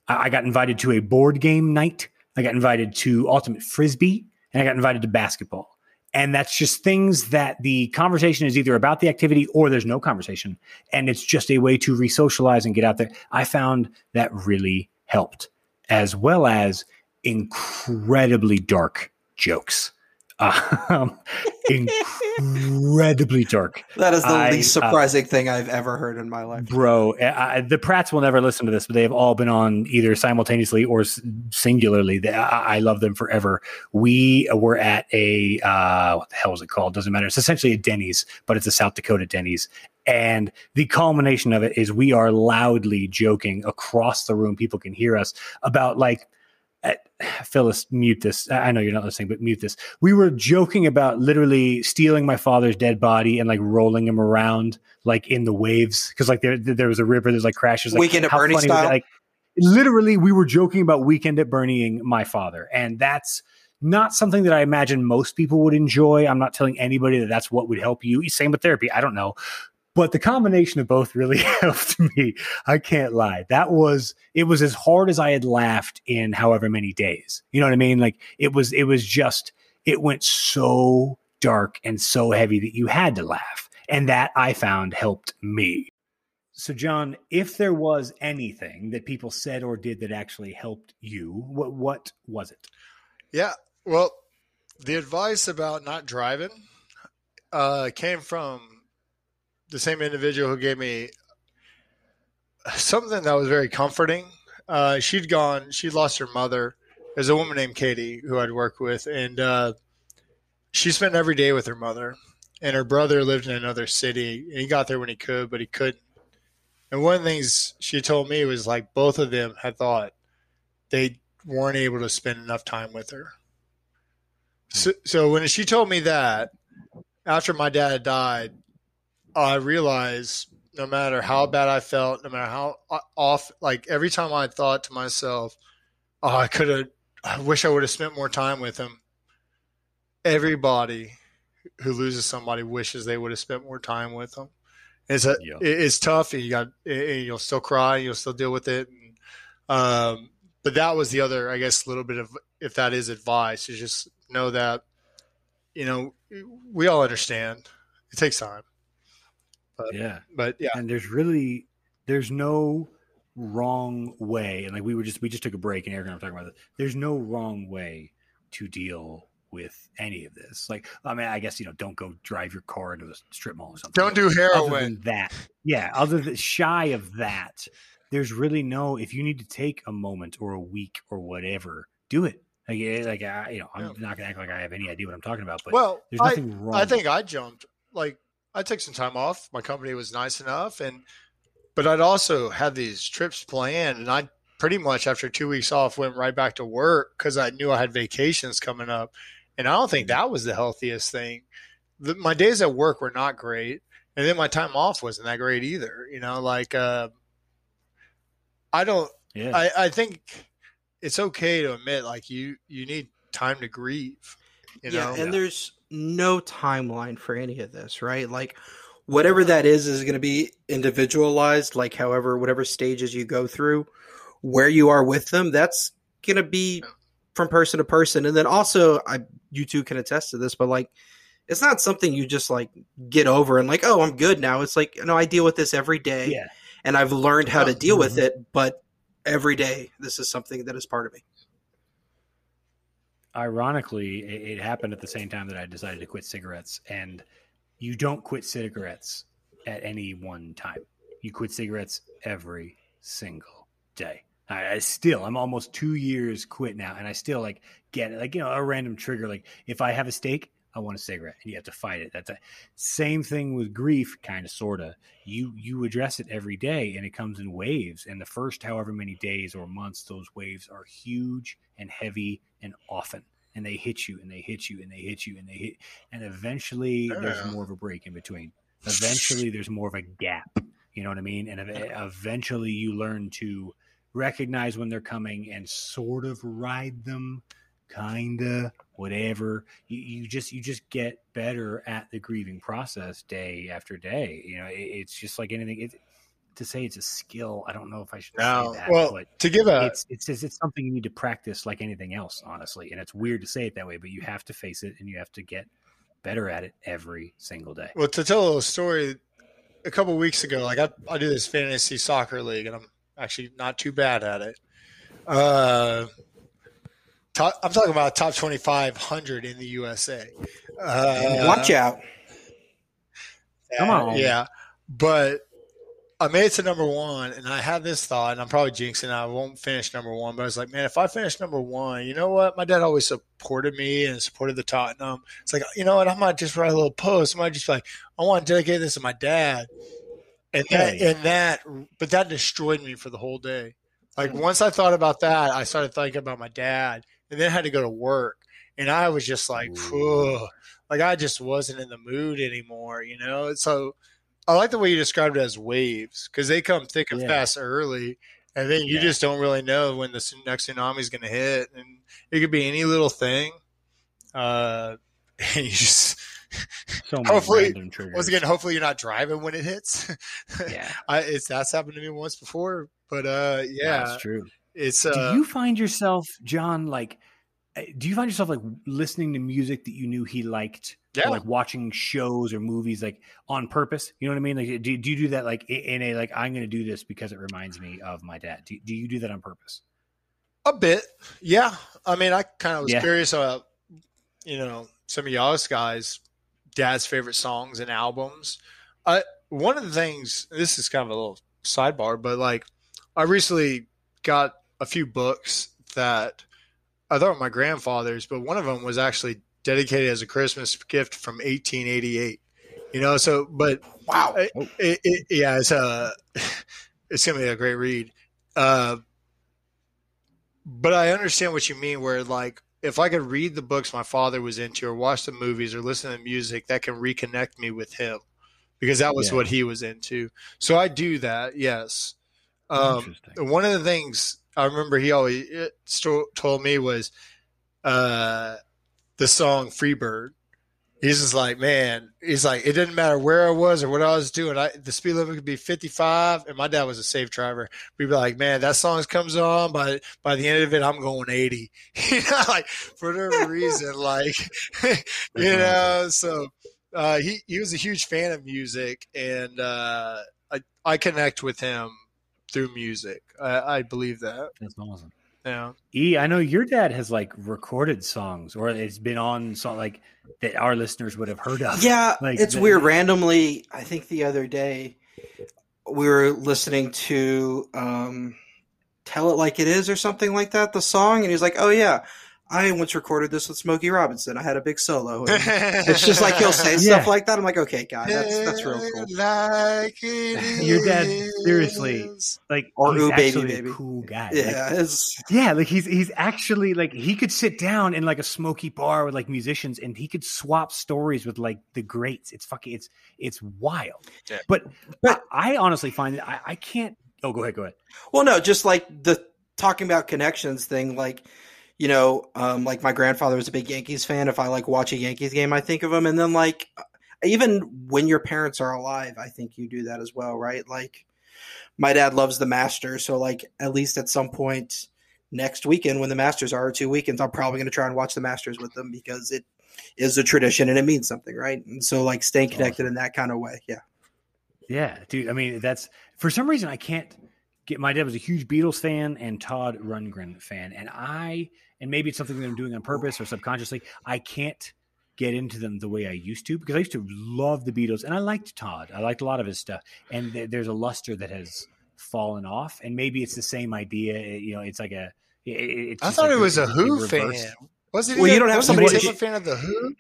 I, I got invited to a board game night, I got invited to Ultimate Frisbee, and I got invited to basketball. And that's just things that the conversation is either about the activity or there's no conversation. And it's just a way to re socialize and get out there. I found that really helped, as well as incredibly dark jokes. Um, incredibly dark. That is the I, least uh, surprising thing I've ever heard in my life. Bro, I, the Pratts will never listen to this, but they have all been on either simultaneously or singularly. They, I, I love them forever. We were at a uh, what the hell is it called? Doesn't matter. It's essentially a Denny's, but it's a South Dakota Denny's. And the culmination of it is we are loudly joking across the room. People can hear us about like uh, Phyllis, mute this. I know you're not listening, but mute this. We were joking about literally stealing my father's dead body and like rolling him around like in the waves because like there there was a river. There's like crashes. Like, Weekend at Bernie funny was that? style? Like literally, we were joking about weekend at Bernieing my father, and that's not something that I imagine most people would enjoy. I'm not telling anybody that that's what would help you. Same with therapy. I don't know. But the combination of both really helped me. I can't lie. That was it was as hard as I had laughed in however many days. You know what I mean? Like it was it was just it went so dark and so heavy that you had to laugh. And that I found helped me. So John, if there was anything that people said or did that actually helped you, what what was it? Yeah. Well, the advice about not driving uh, came from the same individual who gave me something that was very comforting. Uh, she'd gone, she'd lost her mother. There's a woman named Katie who I'd worked with, and uh, she spent every day with her mother. And her brother lived in another city, and he got there when he could, but he couldn't. And one of the things she told me was like both of them had thought they weren't able to spend enough time with her. So, so when she told me that after my dad died, I realized no matter how bad I felt, no matter how off, like every time I thought to myself, "Oh, I could have, I wish I would have spent more time with him." Everybody who loses somebody wishes they would have spent more time with them. It's a, Yeah. it's tough, and you got, and you'll still cry, you'll still deal with it. And, um, but that was the other, I guess, little bit of, if that is advice, is just know that, you know, we all understand. It takes time. But, Yeah. but yeah, and there's really there's no wrong way and like we were just we just took a break and Eric and I were talking about this. There's no wrong way to deal with any of this. Like I mean I guess you know don't go drive your car into a strip mall or something. don't do Other heroin. than that. Yeah, other than shy of that, there's really no if you need to take a moment or a week or whatever, do it. Like, eh, like I, you know, I'm Yeah. not gonna act like I have any idea what I'm talking about, but well, there's I, nothing wrong. I think I jumped like I took some time off. My company was nice enough, and but I'd also had these trips planned, and I pretty much after two weeks off went right back to work because I knew I had vacations coming up, and I don't think that was the healthiest thing. The, my days at work were not great, and then my time off wasn't that great either. You know, like uh, I don't. yeah. I, I think it's okay to admit like you you need time to grieve. You yeah, know, and there's no timeline for any of this, right? Like whatever that is is going to be individualized like however whatever stages you go through where you are with them that's going to be from person to person and then also I you two can attest to this but like it's not something you just like get over and like oh I'm good now it's like no I deal with this every day yeah. and I've learned how to deal with Mhm. it but every day this is something that is part of me ironically, it, it happened at the same time that I decided to quit cigarettes. And you don't quit cigarettes at any one time. You quit cigarettes every single day. I, I still, I'm almost two years quit now, and I still like get like you know, a random trigger. Like if I have a steak, I want a cigarette, and you have to fight it. That's a same thing with grief, kind of, sorta. You you address it every day, and it comes in waves. And the first however many days or months, those waves are huge and heavy and often, and they hit you, and they hit you, and they hit you, and they hit, and eventually there's more of a break in between. eventually there's more of a gap. You know what I mean? And eventually you learn to recognize when they're coming and sort of ride them, kinda, whatever. You, you just you just get better at the grieving process day after day. You know, it, it's just like anything. It, to say it's a skill, I don't know if I should no, say that. Well, but to give a, it's it's it's something you need to practice like anything else, honestly. And it's weird to say it that way, but you have to face it and you have to get better at it every single day. Well, to tell a little story, a couple weeks ago, like I, I do this fantasy soccer league, and I'm actually not too bad at it. Uh, top, I'm talking about top 2,500 in the USA. Uh, Watch out! Come on, yeah, but I made it to number one, and I had this thought, and I'm probably jinxing. I won't finish number one, but I was like, man, if I finish number one, you know what? My dad always supported me and supported the Tottenham. It's like, you know what? I might just write a little post. I might just be like, I want to dedicate this to my dad, and that, hey. and that, but that destroyed me for the whole day. Like once I thought about that, I started thinking about my dad, and then I had to go to work, and I was just like, like I just wasn't in the mood anymore, you know. So I like the way you described it as waves because they come thick and yeah. fast early, and then you yeah. just don't really know when the next tsunami is going to hit, and it could be any little thing. Uh, and you just so hopefully once again, hopefully you're not driving when it hits. Yeah, I, it's that's happened to me once before, but uh, yeah, that's true. It's uh, do you find yourself, John, like? Eh, do you find yourself like listening to music that you knew he liked yeah. Or, like watching shows or movies like on purpose you know what i mean like do, do you do that like in a like i'm going to do this because it reminds me of my dad do, do you do that on purpose a bit yeah i mean i kind of was yeah. curious about you know some of y'all's guys dad's favorite songs and albums I, one of the things this is kind of a little sidebar but like i recently got a few books that I thought were my grandfather's, but one of them was actually dedicated as a Christmas gift from 1888. You know, so but wow, it, it, it, yeah, it's a it's gonna be a great read. Uh, but I understand what you mean. Where like if I could read the books my father was into, or watch the movies, or listen to music, that can reconnect me with him because that was yeah. what he was into. So I do that. Yes. Um, one of the things I remember he always told me was, uh, the song Freebird. He's just like, man, he's like, it didn't matter where I was or what I was doing. I, the speed limit could be 55, and my dad was a safe driver. We'd be like, man, that song comes on, by by the end of it, I'm going 80. you know, like for whatever reason, like, you know, so uh, he he was a huge fan of music, and uh, I I connect with him through music. I, I believe that. That's awesome. Yeah. E, I know your dad has like recorded songs or it's been on song like that our listeners would have heard of. Yeah. Like it's the, weird. Randomly, I think the other day we were listening to um Tell It Like It Is or something like that, the song, and he's like, Oh yeah, I once recorded this with Smokey Robinson. I had a big solo. it's just like he'll say yeah. stuff like that. I'm like, okay, guy, that's that's real cool. Like Your dad, seriously, like or he's ooh, baby, baby. a cool guy. Yeah, like, yeah, like he's he's actually like he could sit down in like a smoky bar with like musicians, and he could swap stories with like the greats. It's fucking, it's it's wild. Yeah. But but I, I honestly find that I, I can't. Oh, go ahead, go ahead. Well, no, just like the talking about connections thing, like you know, um, like my grandfather was a big Yankees fan. If I like watch a Yankees game, I think of him. And then like even when your parents are alive, I think you do that as well, right? Like my dad loves the Masters, so like at least at some point next weekend when the Masters are two weekends, I'm probably going to try and watch the Masters with them because it is a tradition and it means something, right? And so like staying connected awesome. in that kind of way, yeah. Yeah, dude. I mean, that's for some reason I can't get. My dad was a huge Beatles fan and Todd Rundgren fan, and I and maybe it's something that I'm doing on purpose or subconsciously. I can't get into them the way I used to because I used to love the Beatles and I liked Todd. I liked a lot of his stuff, and th- there's a luster that has fallen off. And maybe it's the same idea. It, you know, it's like a. It, I thought like it was a, a Who fan. Was it? Well, you don't have somebody a fan of the Who.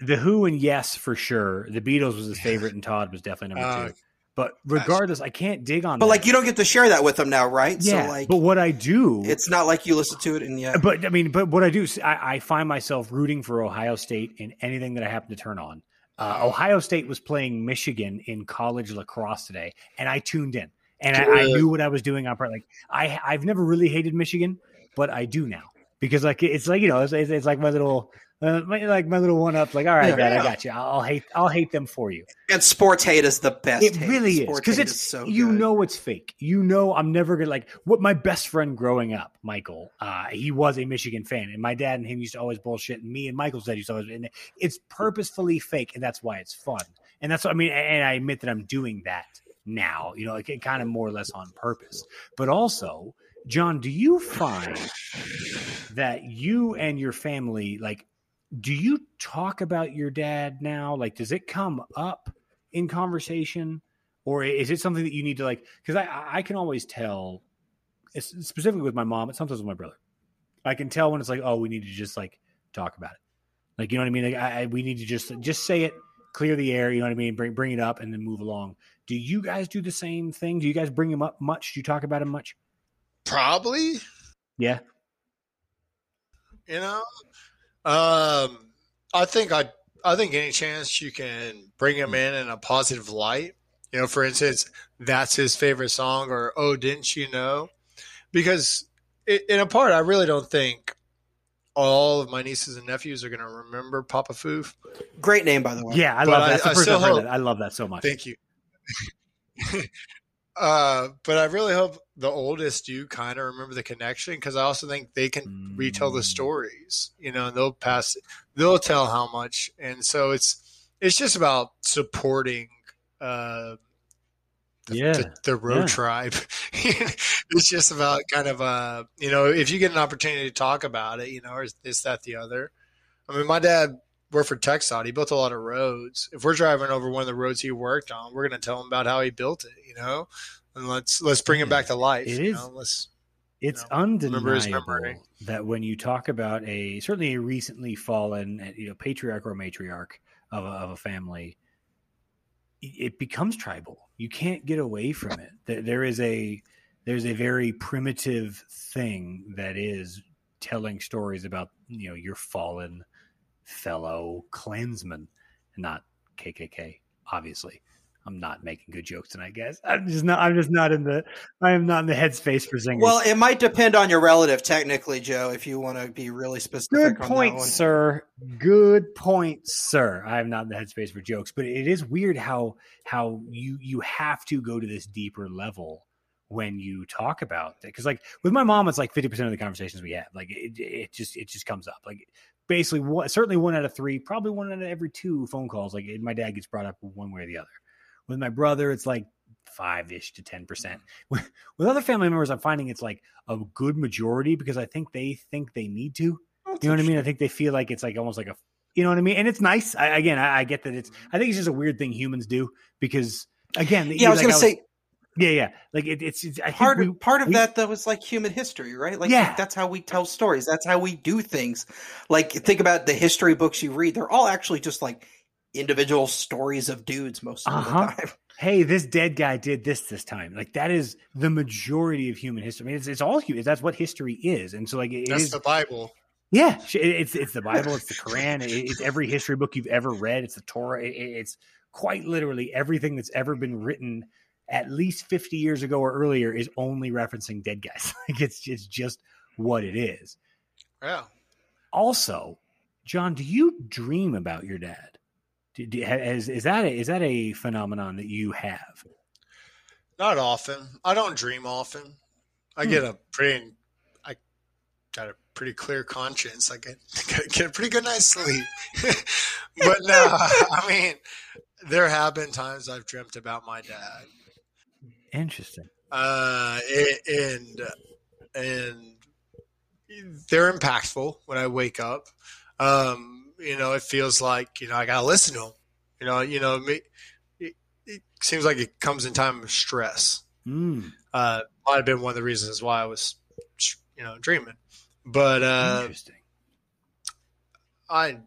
The Who and yes, for sure. The Beatles was his favorite, and Todd was definitely number uh, two. But regardless, I can't dig on. But that. like, you don't get to share that with them now, right? Yeah. So like, but what I do, it's not like you listen to it and yeah. But I mean, but what I do, I, I find myself rooting for Ohio State in anything that I happen to turn on. Uh, Ohio State was playing Michigan in college lacrosse today, and I tuned in, and I, I knew what I was doing on part. Like I, I've never really hated Michigan, but I do now because like it's like you know it's, it's like my little uh, my, like my little one up. Like all right, Yeah. Dad, I got you. I'll hate I'll hate them for you. And sports hate is the best. It hate. really is because it's so you good. know it's fake. You know I'm never gonna like what my best friend growing up, Michael. Uh, he was a Michigan fan, and my dad and him used to always bullshit, and me and Michael's dad used to always. And it's purposefully fake, and that's why it's fun. And that's what I mean. And I admit that I'm doing that now. You know, like it kind of more or less on purpose. But also, John, do you find that you and your family like? Do you talk about your dad now? Like, does it come up in conversation? or is it something that you need to like because I, I can always tell specifically with my mom but sometimes with my brother. I can tell when it's like oh we need to just like talk about it. Like you know what i mean? Like I, I- we need to just just say it clear the air you know what i mean? Bring bring it up and then move along. Do you guys do the same thing? Do you guys bring him up much? Do you talk about him much? Probably, yeah. You know. Um, I think I I think any chance you can bring him in in a positive light. You know, for instance, that's his favorite song, or oh, didn't you know? Because i in a part, I really don't think all of my nieces and nephews are going to remember Papa Foof. Great name, by the way. yeah i But love that. that's the I first still heard hope- that i love that so much Thank you. uh, but I really hope the oldest do kind of remember the connection because I also think they can retell the Mm. stories, you know, and they'll pass, they'll tell how much, and so it's it's just about supporting uh, the, Yeah, the, the road yeah. tribe. it's just about kind of uh, you know, if you get an opportunity to talk about it, you know, or is this that the other. I mean, my dad worked for TxDOT. He built a lot of roads. If we're driving over one of the roads he worked on, we're going to tell him about how he built it, you know, and let's let's bring him back to life. It is. you know? Let's it's know, remember his undeniable that when you talk about a certainly a recently fallen uh, you know patriarch or matriarch of a, of a family it- it becomes tribal you can't get away from it There- there is a there's a very primitive thing that is telling stories about you know your fallen fellow clansmen not kkk obviously i'm not making good jokes tonight guys i'm just not i'm just not in the i am not in the headspace for singers Well, it might depend on your relative, technically, Joe. If you want to be really specific. Good point, sir. Good point, sir. I am not in the headspace for jokes, but it is weird how how you you have to go to this deeper level when you talk about it. Because like with my mom, it's like fifty percent of the conversations we have. Like it, it just it just comes up. Like basically, one, certainly one out of three, probably one out of every two phone calls. Like it, my dad gets brought up one way or the other. With my brother, it's like five ish to ten percent. Mm-hmm. With, with other family members, I'm finding it's like a good majority because I think they think they need to. That's You know what I mean? I think they feel like it's like almost like a, you know what I mean? And it's nice. I, again, I, I get that it's. Mm-hmm. I think it's just a weird thing humans do because, again, Yeah, I was like going to say yeah, yeah. Like it, it's, it's. I think part we, of, part of we- that though is like human history, right? Like Yeah. that's how we tell stories. That's how we do things. Like think about the history books you read; they're all actually just like individual stories of dudes most of Uh-huh. the time. hey, this dead guy did this this time. Like that is the majority of human history. I mean, it's, it's all human. That's what history is. And so, like, it that's is- the Bible. Yeah, it's it's the Bible, it's the Quran, it- it's every history book you've ever read, it's the Torah, it- it- it's quite literally everything that's ever been written at least 50 years ago or earlier is only referencing dead guys. like it's it's just what it is. Yeah. Also, John, do you dream about your dad? Do, do, is, is that a, is that a phenomenon that you have? Not often. I don't dream often. I Hmm. get a pretty, I got a pretty clear conscience. I get get a pretty good night's sleep. but no, I mean, there have been times I've dreamt about my dad, Interesting. uh, and and they're impactful when I wake up. Um, you know, it feels like you know I gotta listen to them. You know, you know, me. It, it seems like it comes in time of stress Mm, uh, might have been one of the reasons why I was, you know, dreaming. But uh, interesting. I,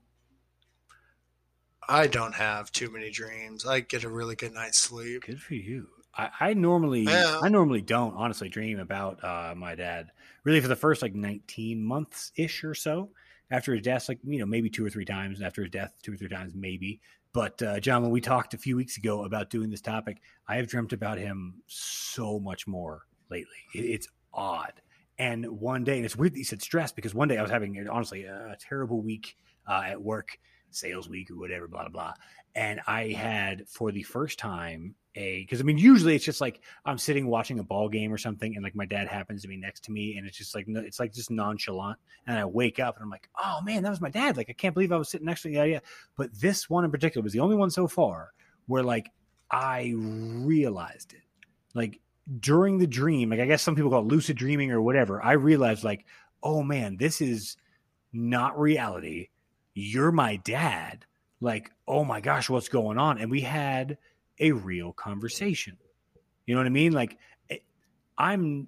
I don't have too many dreams. I get a really good night's sleep. Good for you. I, I normally Yeah. I normally don't honestly dream about uh, my dad really for the first like 19 months ish or so after his death, like you know, maybe two or three times after his death, two or three times, maybe. But uh, John, when we talked a few weeks ago about doing this topic, I have dreamt about him so much more lately. It, it's odd. And one day, and it's weird that you said stress because one day I was having honestly a, a terrible week uh, at work, sales week or whatever, blah blah blah. And I had for the first time a because I mean usually it's just like I'm sitting watching a ball game or something, and like my dad happens to be next to me, and it's just like it's like just nonchalant, and I wake up and I'm like, oh man, that was my dad. Like I can't believe I was sitting next to the Yeah, But this one in particular was the only one so far where like I realized it, like during the dream. Like I guess some people call it lucid dreaming or whatever. I realized like, oh man, this is not reality. You're my dad. Like, oh my gosh, what's going on? And we had a real conversation. You know what I mean? Like, eh, I'm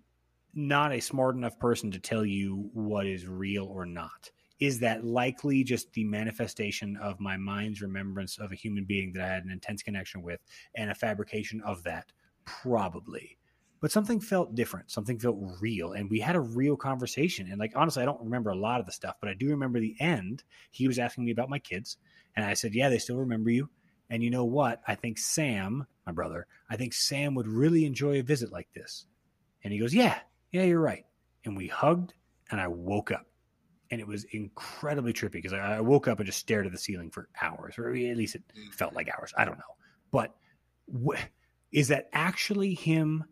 not a smart enough person to tell you what is real or not. Is that likely just the manifestation of my mind's remembrance of a human being that I had an intense connection with and a fabrication of that? Probably. But something felt different. Something felt real. And we had a real conversation. And, like, honestly, I don't remember a lot of the stuff, but I do remember the end. He was asking me about my kids. And I said, Yeah, they still remember you. And you know what? I think Sam, my brother, I think Sam would really enjoy a visit like this. And he goes, Yeah, yeah, you're right. And we hugged and I woke up. And it was incredibly trippy because I woke up and just stared at the ceiling for hours, or at least it mm. felt like hours. I don't know. But wh- is that actually him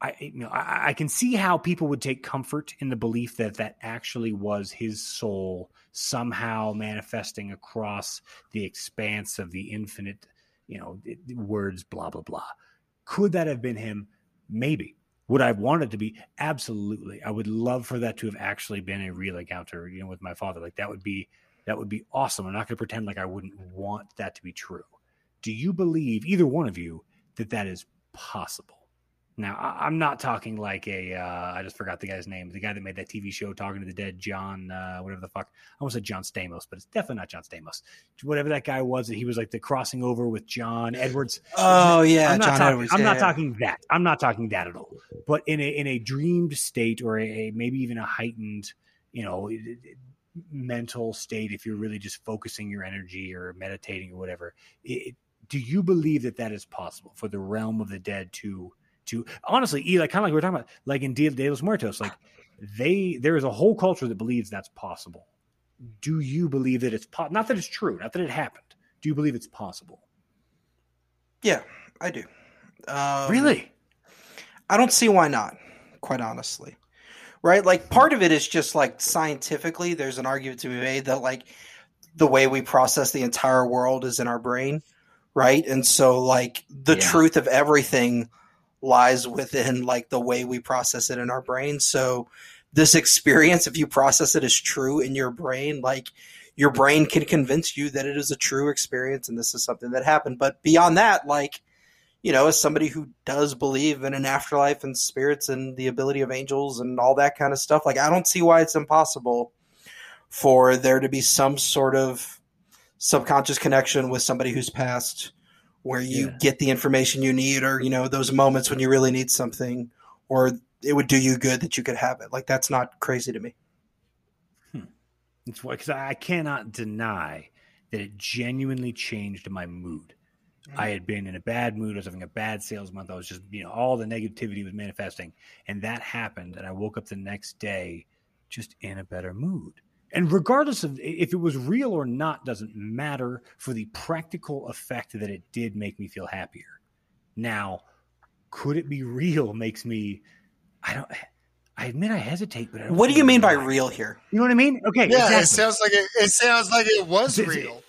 I you know I, I, can see how people would take comfort in the belief that that actually was his soul somehow manifesting across the expanse of the infinite, you know, words blah blah blah. Could that have been him? Maybe. Would I want it to be? Absolutely. I would love for that to have actually been a real encounter, you know, with my father. Like that would be that would be awesome. I'm not going to pretend like I wouldn't want that to be true. Do you believe either one of you that that is possible? Now, I, am not talking like a. Uh, I just forgot the guy's name. The guy that made that TV show, Talking to the Dead, John, uh, whatever the fuck. I almost said John Stamos, but it's definitely not John Stamos. Whatever that guy was, that he was like the crossing over with John Edwards. Oh yeah, I'm not John talking, Edwards. I'm yeah. not talking that. I'm not talking that at all. But in a in a dreamed state or a, a maybe even a heightened, you know, mental state, if you're really just focusing your energy or meditating or whatever, it, do you believe that that is possible for the realm of the dead to? To honestly, like kind of like we are talking about, like in Dia de los Muertos, like they there is a whole culture that believes that's possible. Do you believe that it's po- not that it's true, not that it happened? Do you believe it's possible? Yeah, I do. Um, really? I don't see why not. Quite honestly, right? Like part of it is just like scientifically, there's an argument to be made that like the way we process the entire world is in our brain, right? And so like the yeah. truth of everything lies within like the way we process it in our brain. So this experience, if you process it as true in your brain, like your brain can convince you that it is a true experience and this is something that happened. But beyond that, like, you know, as somebody who does believe in an afterlife and spirits and the ability of angels and all that kind of stuff, like I don't see why it's impossible for there to be some sort of subconscious connection with somebody who's passed where you yeah. get the information you need or you know those moments when you really need something or it would do you good that you could have it. Like that's not crazy to me. Hmm. it's because i cannot deny that it genuinely changed my mood. Mm-hmm. i had been in a bad mood. I was having a bad sales month. I was just you know all the negativity was manifesting. And that happened and i woke up the next day just in a better mood and regardless of if it was real or not, doesn't matter for the practical effect that it did make me feel happier. Now, could it be real? Makes me, I don't. I admit I hesitate, but I what do you mean by real here? You know what I mean? Okay, yeah, exactly. it sounds like it, it sounds like it was it's, real.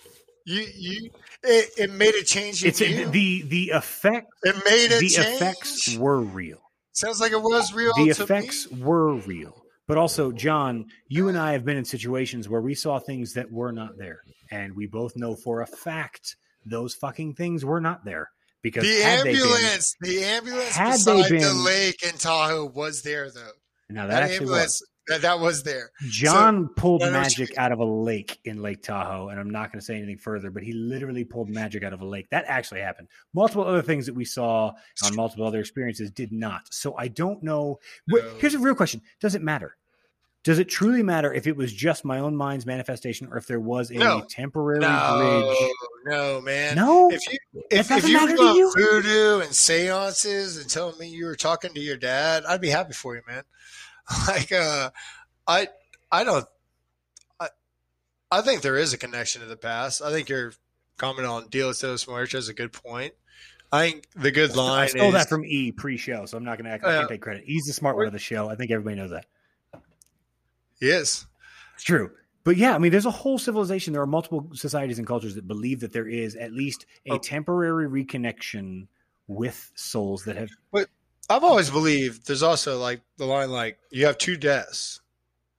You you it, it made a change. it's a, the the effect. It made a the change. effects were real. Sounds like it was real. The effects me. were real. But also, John, you and I have been in situations where we saw things that were not there. And we both know for a fact those fucking things were not there. Because the ambulance, been, the ambulance beside been, the lake in Tahoe was there though. Now that, that actually was. That, that was there. John so, pulled magic out of a lake in Lake Tahoe, and I'm not going to say anything further, but he literally pulled magic out of a lake. That actually happened. Multiple other things that we saw on multiple other experiences did not. So I don't know. No. Here's a real question: Does it matter? Does it truly matter if it was just my own mind's manifestation or if there was a No. temporary No, bridge? no, man. No, If you if, if you doing you? voodoo and seances and telling me you were talking to your dad, I'd be happy for you, man. Like, uh, I I don't. I I think there is a connection to the past. I think your comment on Dios de los Muertos is a good point. I think the good line I stole is that from E pre-show, so I'm not going to. I can't take credit. He's the smart one of the show. I think everybody knows that. Yes. It's true. But yeah, I mean, there's a whole civilization. There are multiple societies and cultures that believe that there is at least a Oh. temporary reconnection with souls that have. But I've always believed there's also like the line like you have two deaths,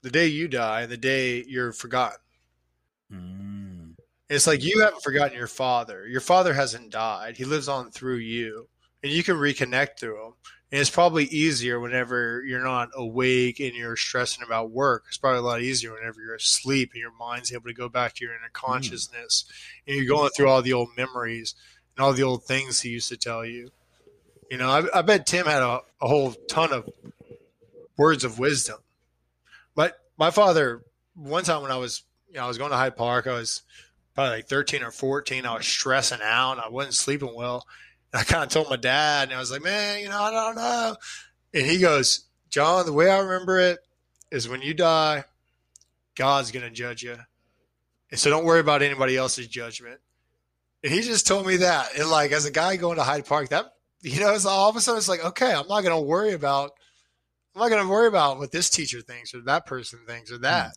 the day you die the day you're forgotten. Mm. It's like you haven't forgotten your father. Your father hasn't died. He lives on through you, and you can reconnect through him. And it's probably easier whenever you're not awake and you're stressing about work. It's probably a lot easier whenever you're asleep and your mind's able to go back to your inner hmm. consciousness and you're going through all the old memories and all the old things he used to tell you. You know, I, I bet Tim had a, a whole ton of words of wisdom. But my father, one time when I was, you know, I was going to Hyde Park, I was probably like 13 or 14. I was stressing out. I wasn't sleeping well. I kind of told my dad, and I was like, man, you know, I don't know. And he goes, John, the way I remember it is when you die, God's going to judge you. And so don't worry about anybody else's judgment. And he just told me that. And like, as a guy going to Hyde Park, that, you know, it's all of a sudden it's like, okay, I'm not going to worry about, I'm not going to worry about what this teacher thinks or that person thinks or that. Mm.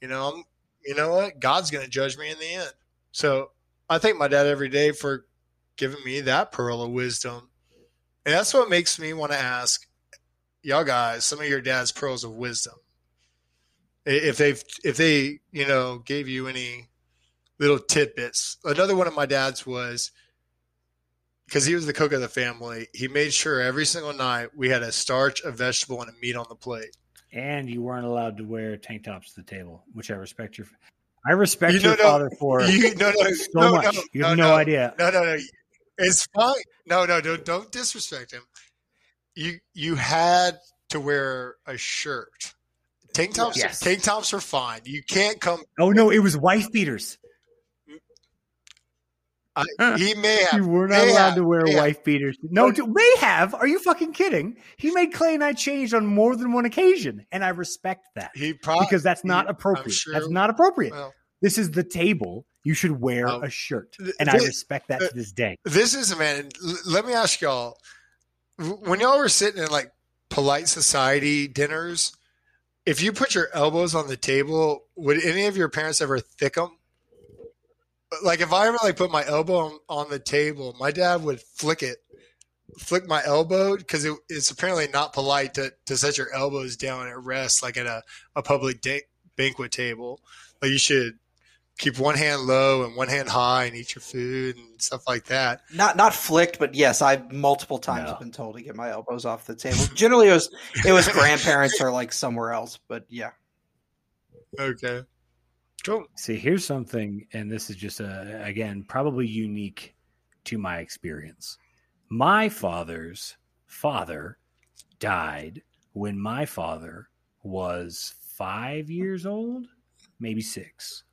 You know, I'm, you know what? God's going to judge me in the end. So I thank my dad every day for giving me that pearl of wisdom. And that's what makes me want to ask y'all guys some of your dad's pearls of wisdom. If they've, if they, you know, gave you any little tidbits. Another one of my dad's was because he was the cook of the family. He made sure every single night we had a starch, a vegetable, and a meat on the plate. And you weren't allowed to wear tank tops to the table, which I respect your. I respect You your know, no, father for You, no, no, so no, much. no, you have no. idea. No, no, no. It's fine. No, no, don't don't disrespect him. You you had to wear a shirt. Tank tops, Yes. tank tops are fine. You can't come. Oh no, it was wife beaters. I, he may have. You were not allowed have, to wear may have. wife beaters. No, What- may have. Are you fucking kidding? He made Clay and I changed on more than one occasion, and I respect that He probably because that's not he- appropriate. sure- That's not appropriate. Well, This is the table. You should wear Um, a shirt, and I respect that to this day. this is man. Let me ask y'all. When y'all were sitting in like polite society dinners, if you put your elbows on the table, would any of your parents ever thick them? Like if I ever like put my elbow on, on the table, my dad would flick it, flick my elbow because it, it's apparently not polite to, to set your elbows down at rest like at a, a public da- banquet table. Like you should keep one hand low and one hand high and eat your food and stuff like that. Not not flicked, but yes, I've multiple times No. been told to get my elbows off the table. Generally, it was it was grandparents or like somewhere else, but yeah. Okay. Cool. See, here's something, and this is just a, again probably unique to my experience. My father's father died when my father was five years old, maybe six.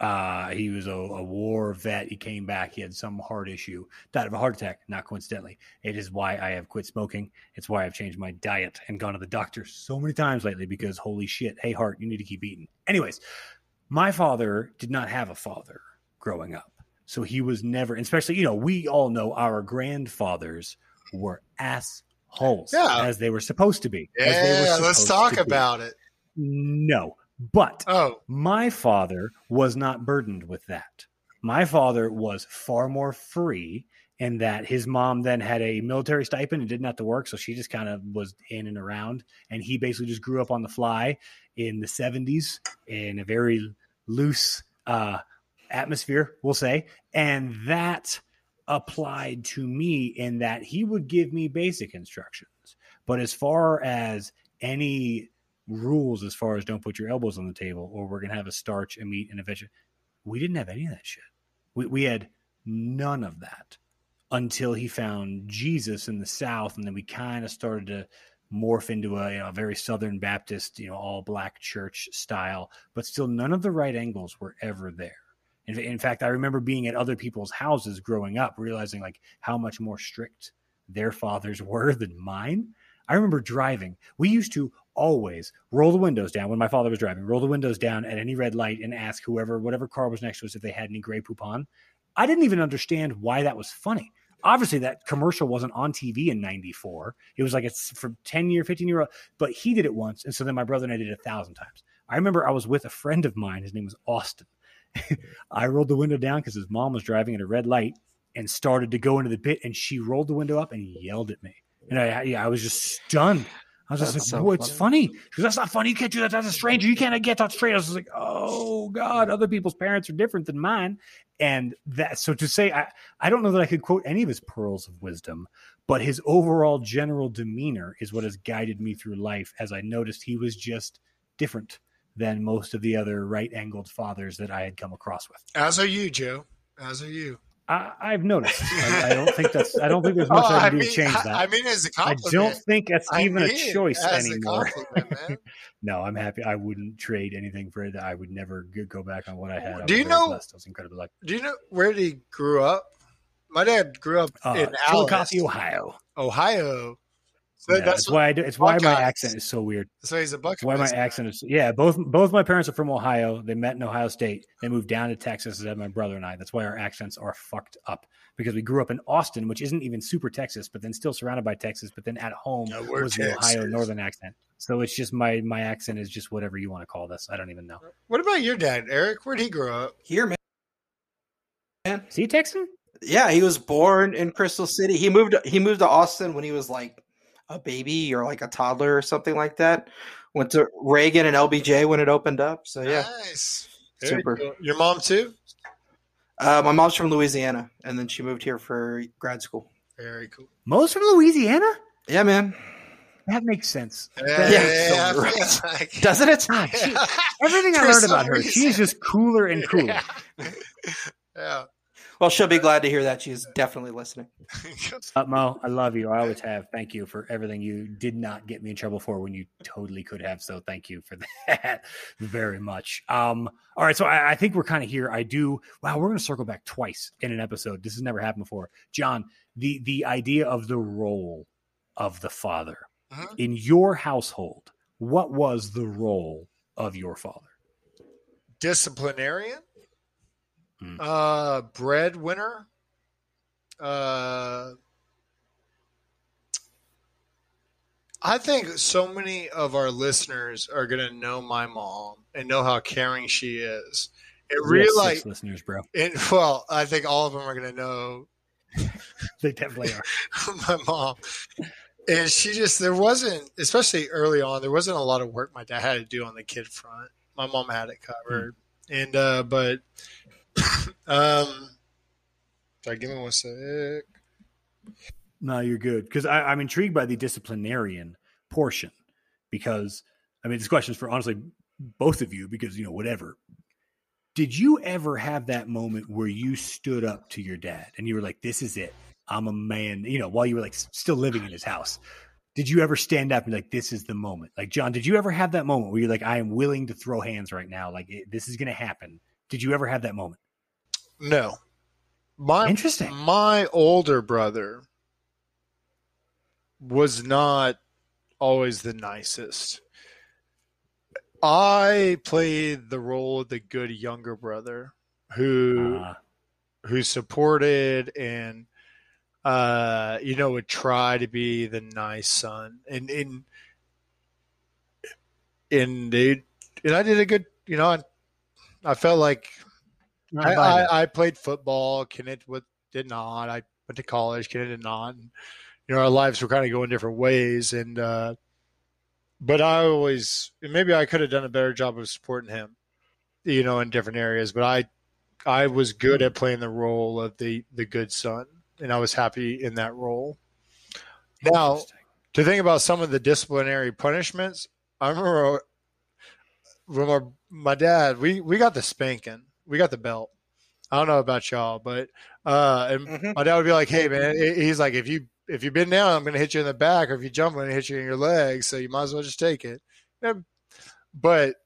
Uh, he was a, a war vet. He came back. He had some heart issue. Died of a heart attack, not coincidentally. It is why I have quit smoking. It's why I've changed my diet and gone to the doctor so many times lately because holy shit, hey, heart, you need to keep eating. Anyways, my father did not have a father growing up. So he was never, especially, you know, we all know our grandfathers were assholes Yeah. as they were supposed to be. as they were Yeah, let's talk be. about it. No, but Oh, my father was not burdened with that. My father was far more free in that his mom then had a military stipend and didn't have to work. So she just kind of was in and around. And he basically just grew up on the fly in the 70s in a very loose uh, atmosphere, we'll say. And that applied to me in that he would give me basic instructions. But as far as any rules as far as don't put your elbows on the table or we're going to have a starch, a meat, and a vegetable. We didn't have any of that shit. We, we had none of that until he found Jesus in the South. And then we kind of started to morph into a, you know, a very Southern Baptist, you know, all black church style, but still none of the right angles were ever there. In, in fact, I remember being at other people's houses growing up, realizing like how much more strict their fathers were than mine. I remember driving. We used to always roll the windows down when my father was driving, roll the windows down at any red light and ask whoever, whatever car was next to us, if they had any Grey Poupon. I didn't even understand why that was funny. Obviously, that commercial wasn't on TV in 94. It was like it's for 10 year, 15 year old, but he did it once. And so then my brother and I did it a thousand times. I remember I was with a friend of mine. His name was Austin. I rolled the window down because his mom was driving at a red light and started to go into the pit. And she rolled the window up and yelled at me. And I, I was just stunned. I was just like, so "Whoa, it's funny." funny." She goes, "That's not funny. You can't do that. That's a stranger. You can't get that straight." I was like, "Oh God, other people's parents are different than mine." And that, so to say, I, I don't know that I could quote any of his pearls of wisdom, but his overall general demeanor is what has guided me through life. As I noticed, he was just different than most of the other right-angled fathers that I had come across with. As are you, Joe. As are you. I, I've noticed. I, I don't think that's. I don't think there's much Oh, I can do mean, to change that. I mean, as a I compliment. I don't think that's I even mean a choice a anymore. man. no, I'm happy. I wouldn't trade anything for it. I would never go back on what I had. Do was you know- blessed. I was incredibly lucky. Do you know where he grew up? My dad grew up Uh, in Chillicothe, Ohio. Ohio. So Yeah, that's that's why I do. It's why my accent is so weird. so he's a It's Buckeyes. why my fan. accent is. Yeah, both both my parents are from Ohio. They met in Ohio State. They moved down to Texas as had my brother and I. That's why our accents are fucked up because we grew up in Austin, which isn't even super Texas, but then still surrounded by Texas. But then at home No, we're was the Ohio Northern accent. So it's just my my accent is just whatever you want to call this. I don't even know. What about your dad, Eric? Where'd he grow up? Here, man. Man. See Texan? Yeah, he was born in Crystal City. He moved he moved to Austin when he was like a baby or like a toddler or something like that. Went to Reagan and LBJ when it opened up. So yeah. Nice. Super. cool. Your mom too? Uh, my mom's from Louisiana and then she moved here for grad school. Very cool. Most from Louisiana? Yeah, man. That makes sense. Yeah, That Yeah, makes yeah, so I much feel sense. like- Doesn't it? God, she- everything I learned some about her, she is just cooler and cooler. Yeah. Yeah. Well, she'll be glad to hear that. She's definitely listening. Uh, Mo, I love you. I always have. Thank you for everything you did not get me in trouble for when you totally could have. So thank you for that very much. Um, all right, so I, I think we're kind of here. I do. Wow, we're going to circle back twice in an episode. This has never happened before. John, the the idea of the role of the father Mhm. in your household. What was the role of your father? disciplinarian, Hmm. uh, breadwinner, uh, I think so many of our listeners are going to know my mom and know how caring she is. It We really, six listeners, bro. and well, I think all of them are going to know They definitely are. my mom. And she just, there wasn't, especially early on, there wasn't a lot of work my dad had to do on the kid front. My mom had it covered. And, uh, but, um, sorry, give me one sec. No, you're good because I'm intrigued by the disciplinarian portion because I mean this question is for honestly both of you because you know whatever. Did you ever have that moment where you stood up to your dad and you were like, "This is it, I'm a man," you know, while you were like still living in his house? Did you ever stand up and be like, "This is the moment"? Like John, did you ever have that moment where you're like, "I am willing to throw hands right now, like it, this is going to happen"? Did you ever have that moment? No. My, Interesting. my older brother was not always the nicest. I played the role of the good younger brother who Uh, who supported and uh you know would try to be the nice son and and and they and I did a good you know I, I felt like I, I, I played football Kenneth with, did not. I went to college Kenneth did not. And, you know our lives were kind of going different ways and uh but I always maybe I could have done a better job of supporting him you know in different areas but I I was good at playing the role of the the good son, and I was happy in that role. Now, to think about some of the disciplinary punishments, I remember when our, my dad we we got the spanking, we got the belt. I don't know about y'all, but uh, and Mhm. my dad would be like, "Hey, man," he's like, "If you if you bend down, I'm going to hit you in the back, or if you jump, I'm going to hit you in your legs. So you might as well just take it. Yeah. But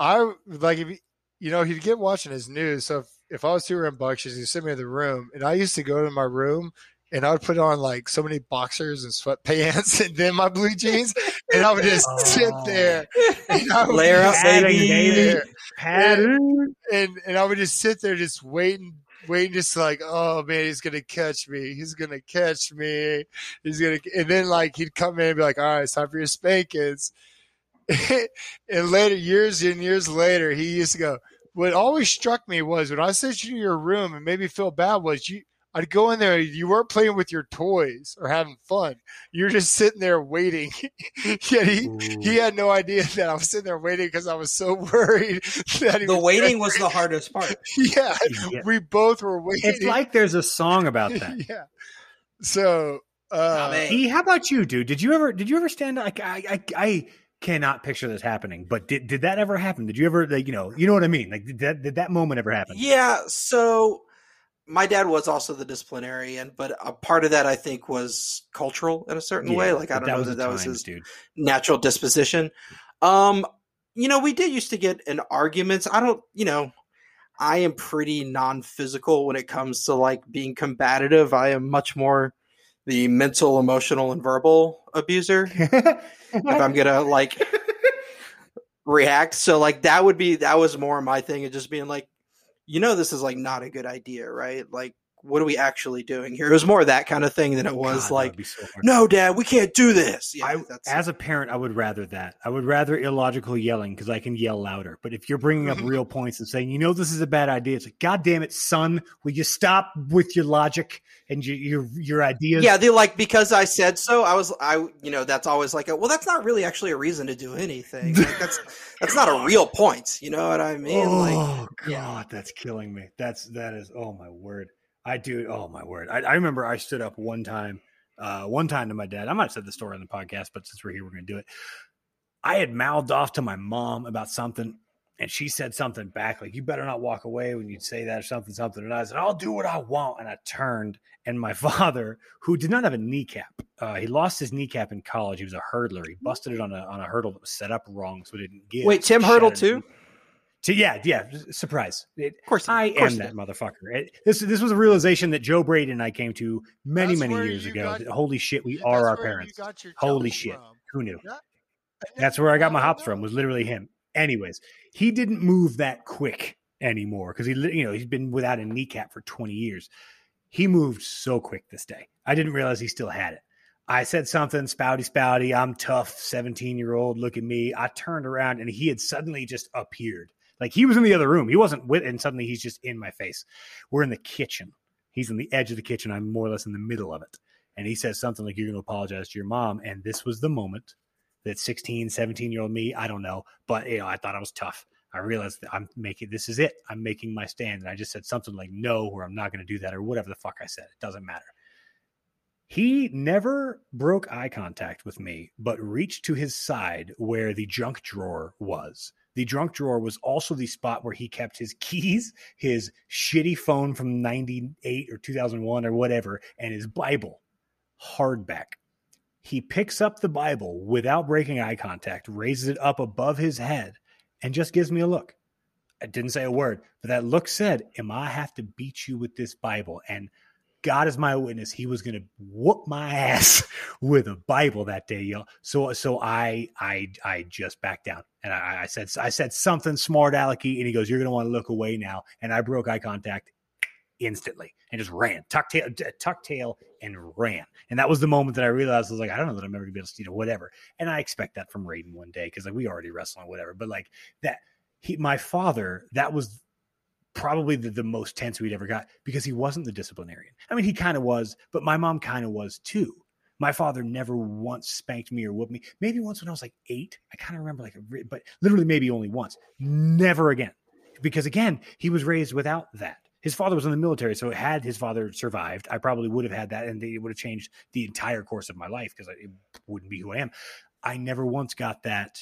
I like if you, you know he'd get watching his news. So if, if I was too rambunctious, he'd send me to the room, and I used to go to my room and I would put on like so many boxers and sweatpants and then my blue jeans, and I would just oh. sit there and I would layer up, baby, and, and and I would just sit there just waiting waiting just like, oh man, he's gonna catch me. He's gonna catch me. He's gonna, and then like he'd come in and be like, all right, it's time for your spankings. and later, years and years later, he used to go. What always struck me was when I sent you to your room and made me feel bad was you I'd go in there. You weren't playing with your toys or having fun. You were just sitting there waiting. Yet he he had no idea that I was sitting there waiting because I was so worried that the was waiting was the hardest part. Yeah, yeah, we both were waiting. It's like there's a song about that. yeah. So, uh, he, how about you, dude? Did you ever did you ever stand like I I, I cannot picture this happening, but did did that ever happen? Did you ever like you know you know what I mean? Like did that did that moment ever happen? Yeah. So my dad was also the disciplinarian, but a part of that I think was cultural in a certain yeah, way. Like I don't know that that was his dude. natural disposition. Um, you know, we did used to get in arguments. I don't, you know, I am pretty non-physical when it comes to like being combative. I am much more the mental, emotional, and verbal abuser. if I'm gonna like react, so like that would be that was more my thing, of just being like, you know this is like not a good idea, right? Like what are we actually doing here? It was more that kind of thing than it was God, like, so no, dad, we can't do this. Yeah, I, as a parent, I would rather that. I would rather illogical yelling because I can yell louder. But if you're bringing up mm-hmm. real points and saying, you know, this is a bad idea, it's like, God damn it, son, will you stop with your logic and your your, your ideas? Yeah, they like because I said so. I was, I, you know, that's always like, a, well, that's not really actually a reason to do anything. Like, that's that's not a real point. You know what I mean? Oh like, God, yeah. that's killing me. That's that is. Oh my word. I do. Oh my word! I, I remember I stood up one time, uh, one time to my dad. I might have said the story on the podcast, but since we're here, we're going to do it. I had mouthed off to my mom about something, and she said something back like, "You better not walk away when you say that or something, something." And I said, "I'll do what I want." And I turned, and my father, who did not have a kneecap, uh, he lost his kneecap in college. He was a hurdler. He busted it on a on a hurdle that was set up wrong, so it didn't give. Wait, Tim Hurdle too? To, yeah, yeah, surprise. It, of course, I of course am that motherfucker. It, this this was a realization that Joe Brady and I came to many that's many years ago. Got, holy shit, we are our parents. Holy shit, from. who knew? Yeah. That's where I got my hops from. Was literally him. Anyways, he didn't move that quick anymore because he, you know, he's been without a kneecap for twenty years. He moved so quick this day. I didn't realize he still had it. I said something spouty spouty. I'm tough, 17 year old. Look at me. I turned around and he had suddenly just appeared like he was in the other room. He wasn't with, and suddenly he's just in my face. We're in the kitchen. He's in the edge of the kitchen. I'm more or less in the middle of it. And he says something like, You're going to apologize to your mom. And this was the moment that 16, 17 year old me, I don't know, but you know, I thought I was tough. I realized that I'm making this is it. I'm making my stand. And I just said something like no, or I'm not going to do that, or whatever the fuck I said. It doesn't matter. He never broke eye contact with me, but reached to his side where the junk drawer was the drunk drawer was also the spot where he kept his keys, his shitty phone from 98 or 2001 or whatever, and his Bible hardback. He picks up the Bible without breaking eye contact, raises it up above his head, and just gives me a look. I didn't say a word, but that look said, Am I have to beat you with this Bible? And God is my witness. He was going to whoop my ass with a Bible that day, y'all. So, so I, I, I just backed down and I, I said, I said something smart, alecky, and he goes, "You're going to want to look away now." And I broke eye contact instantly and just ran, tuck tail, tuck tail, and ran. And that was the moment that I realized I was like, I don't know that I'm ever to be able to, you know, whatever. And I expect that from Raiden one day because like we already wrestle on whatever. But like that, he, my father, that was probably the, the most tense we'd ever got because he wasn't the disciplinarian. I mean, he kind of was, but my mom kind of was too. My father never once spanked me or whooped me. Maybe once when I was like eight. I kind of remember like, a, but literally maybe only once. Never again. Because again, he was raised without that. His father was in the military, so had his father survived, I probably would have had that, and it would have changed the entire course of my life because it wouldn't be who I am. I never once got that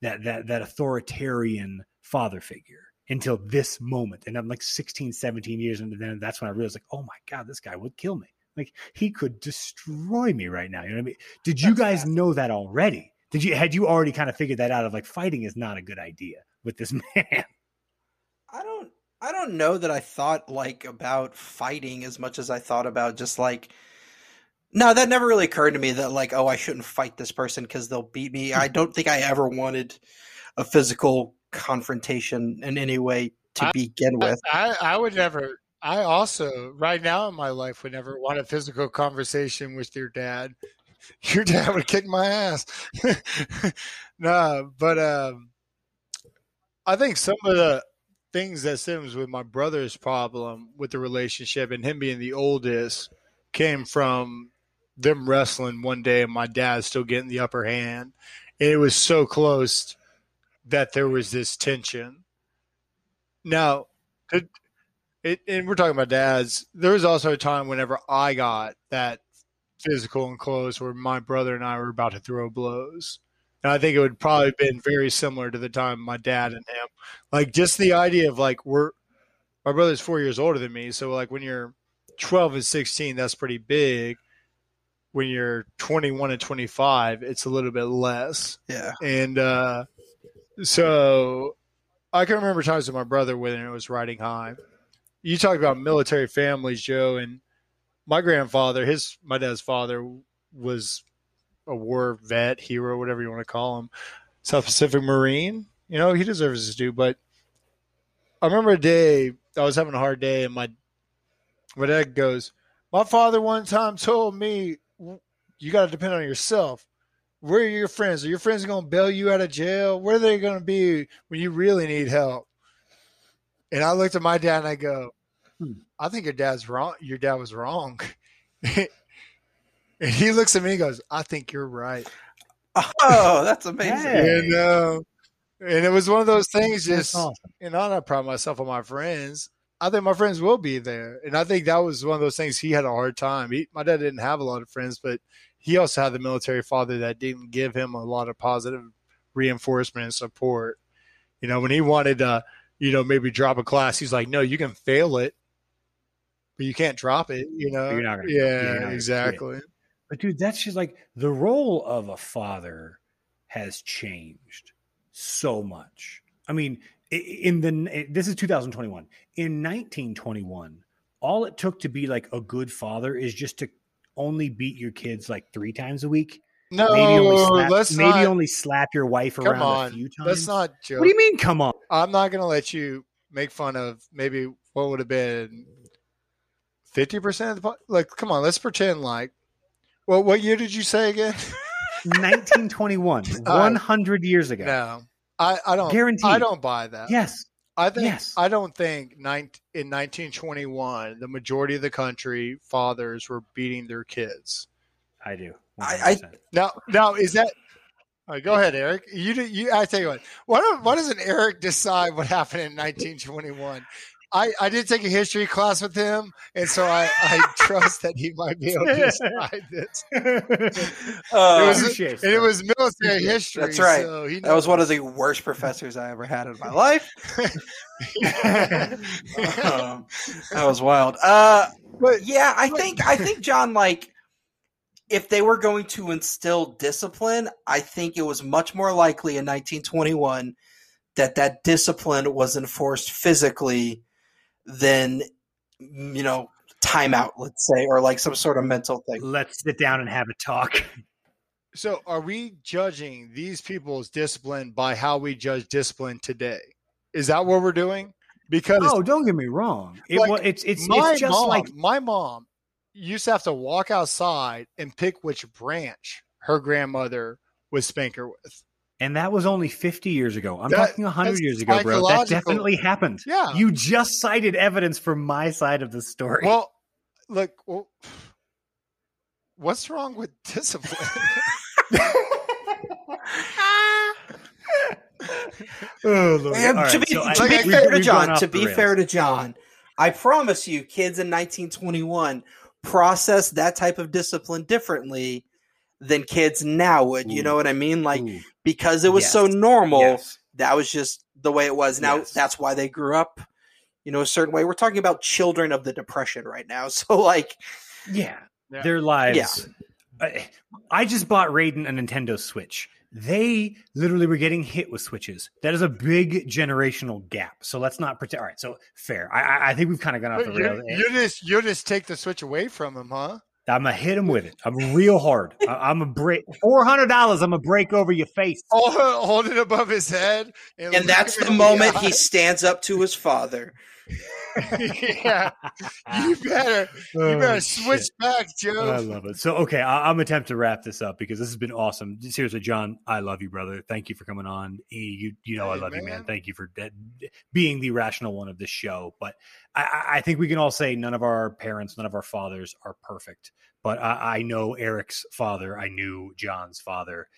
that that that authoritarian father figure until this moment. And I'm like 16, 17 years, and then that's when I realized, like, oh my God, this guy would kill me. Like he could destroy me right now. You know what I mean? Did you That's guys know that already? Did you had you already kind of figured that out of like fighting is not a good idea with this man? I don't I don't know that I thought like about fighting as much as I thought about just like no, that never really occurred to me that like oh I shouldn't fight this person cuz they'll beat me. I don't think I ever wanted a physical confrontation in any way to I- begin with. I, I would never. I also, right now in my life, would never want a physical conversation with your dad. Your dad would kick my ass. no, but um, I think some of the things that stems with my brother's problem with the relationship and him being the oldest came from them wrestling one day and my dad still getting the upper hand. And it was so close that there was this tension. Now, it, it, and we're talking about dads. There was also a time whenever I got that physical and close where my brother and I were about to throw blows. And I think it would probably have been very similar to the time my dad and him. Like just the idea of like we're my brother's four years older than me, so like when you're twelve and sixteen, that's pretty big. When you're twenty one and twenty five, it's a little bit less. Yeah. And uh, so I can remember times with my brother when it was riding high. You talk about military families, Joe, and my grandfather, his my dad's father was a war vet, hero, whatever you want to call him, South Pacific Marine. You know, he deserves his due. But I remember a day I was having a hard day, and my my dad goes, "My father one time told me you got to depend on yourself. Where are your friends? Are your friends going to bail you out of jail? Where are they going to be when you really need help?" And I looked at my dad and I go, Hmm. "I think your dad's wrong. Your dad was wrong." and he looks at me and goes, "I think you're right." Oh, that's amazing. Hey. And uh, and it was one of those things. Just awesome. you know, I'm not proud of myself or my friends. I think my friends will be there, and I think that was one of those things. He had a hard time. He, my dad didn't have a lot of friends, but he also had the military father that didn't give him a lot of positive reinforcement and support. You know, when he wanted to, you know, maybe drop a class, he's like, "No, you can fail it, but you can't drop it." You know, You're not gonna- yeah, you're not exactly. But dude, that's just like the role of a father has changed so much. I mean, in the this is 2021. In 1921, all it took to be like a good father is just to only beat your kids like three times a week. No, maybe only slap, let's maybe not. only slap your wife around on, a few times. let's not joke. What do you mean? Come on. I'm not going to let you make fun of maybe what would have been 50% of the like come on, let's pretend like well what year did you say again? 1921, All right. 100 years ago. no. I I don't guarantee. I don't buy that. Yes. I think Yes. I don't think nine, in 1921 the majority of the country fathers were beating their kids. I do. I- I- Now now is that all right, go ahead, Eric. You do- you. I tell you what. Why don't Why doesn't Eric decide what happened in 1921? I, I did take a history class with him, and so I, I trust that he might be able to decide this. Uh, It was- And it was military history. That's right. So he that was one of the worst professors I ever had in my life. Um, that was wild. Uh, But yeah, I think I think John like if they were going to instill discipline, I think it was much more likely in 1921 that that discipline was enforced physically than you know timeout, let's say, or like some sort of mental thing. Let's sit down and have a talk. so are we judging these people's discipline by how we judge discipline today? Is that what we're doing? Because Oh, don't get me wrong. It, Like, well, it's it's my it's just mom, like my mom used to have to walk outside and pick which branch her grandmother would spank her with. And that was only 50 years ago. I'm That- talking 100 years ago, bro. That definitely happened. Yeah. You just cited evidence from my side of the story. Well, look, well, what's wrong with discipline? oh, Lord. Yeah, All right, to be, so I- be like, fair to John, to be rails. fair to John, I promise you, kids in 1921 process that type of discipline differently than kids now would. You know what I mean? Like Ooh, because it was so normal, yes. that was just the way it was. Now Yes. that's why they grew up you know, a certain way. We're talking about children of the depression right now. So like Yeah. Yeah. Their lives. I, I just bought Raiden a Nintendo Switch. They literally were getting hit with switches. That is a big generational gap. So let's not pretend. All right, so fair. I, I- I think we've kind of gone off the You, rails. you just you just take the switch away from them, huh? I'm gonna hit him with it. I'm real hard. I, I'm a break four hundred dollars. I'm gonna break over your face. Hold, hold it above his head, and look that's the moment eye. he stands up to his father. yeah, you better you Oh, better shit. switch back, Joe. I love it. So, okay, I, I'm attempt to wrap this up because this has been awesome. Seriously, John, I love you, brother. Thank you for coming on. E, You, you know, I Hey, love you, man. man. Thank you for de- being the rational one of this show. But I- I, I think we can all say none of our parents, none of our fathers are perfect. But I, I know Eric's father. I knew John's father,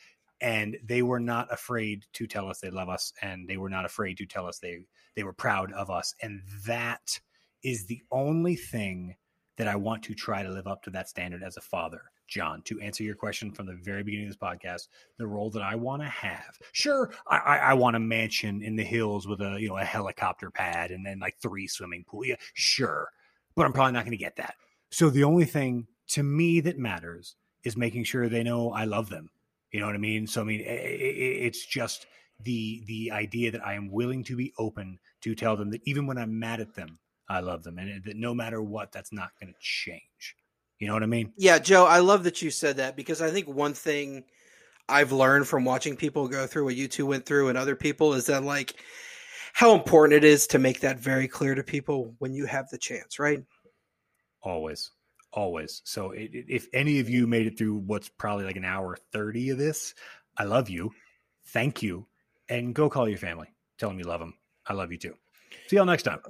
and they were not afraid to tell us they love us, and they were not afraid to tell us they they were proud of us, and that is the only thing that I want to try to live up to that standard as a father. John, to answer your question from the very beginning of this podcast, the role that I want to have. Sure, I, I, I want a mansion in the hills with a you know a helicopter pad and then like three swimming pool. Yeah, sure, but I'm probably not going to get that. So the only thing to me that matters is making sure they know I love them. You know what I mean? So I mean, i- i- it's just the the idea that I am willing to be open to tell them that even when I'm mad at them, I love them, and that no matter what, that's not going to change. You know what I mean? Yeah, Joe, I love that you said that because I think one thing I've learned from watching people go through what you two went through and other people is that like how important it is to make that very clear to people when you have the chance, right? Always, always. So i- i- if any of you made it through what's probably like an hour thirty of this, I love you. Thank you, and go call your family. Tell them you love them. I love you too. See y'all next time.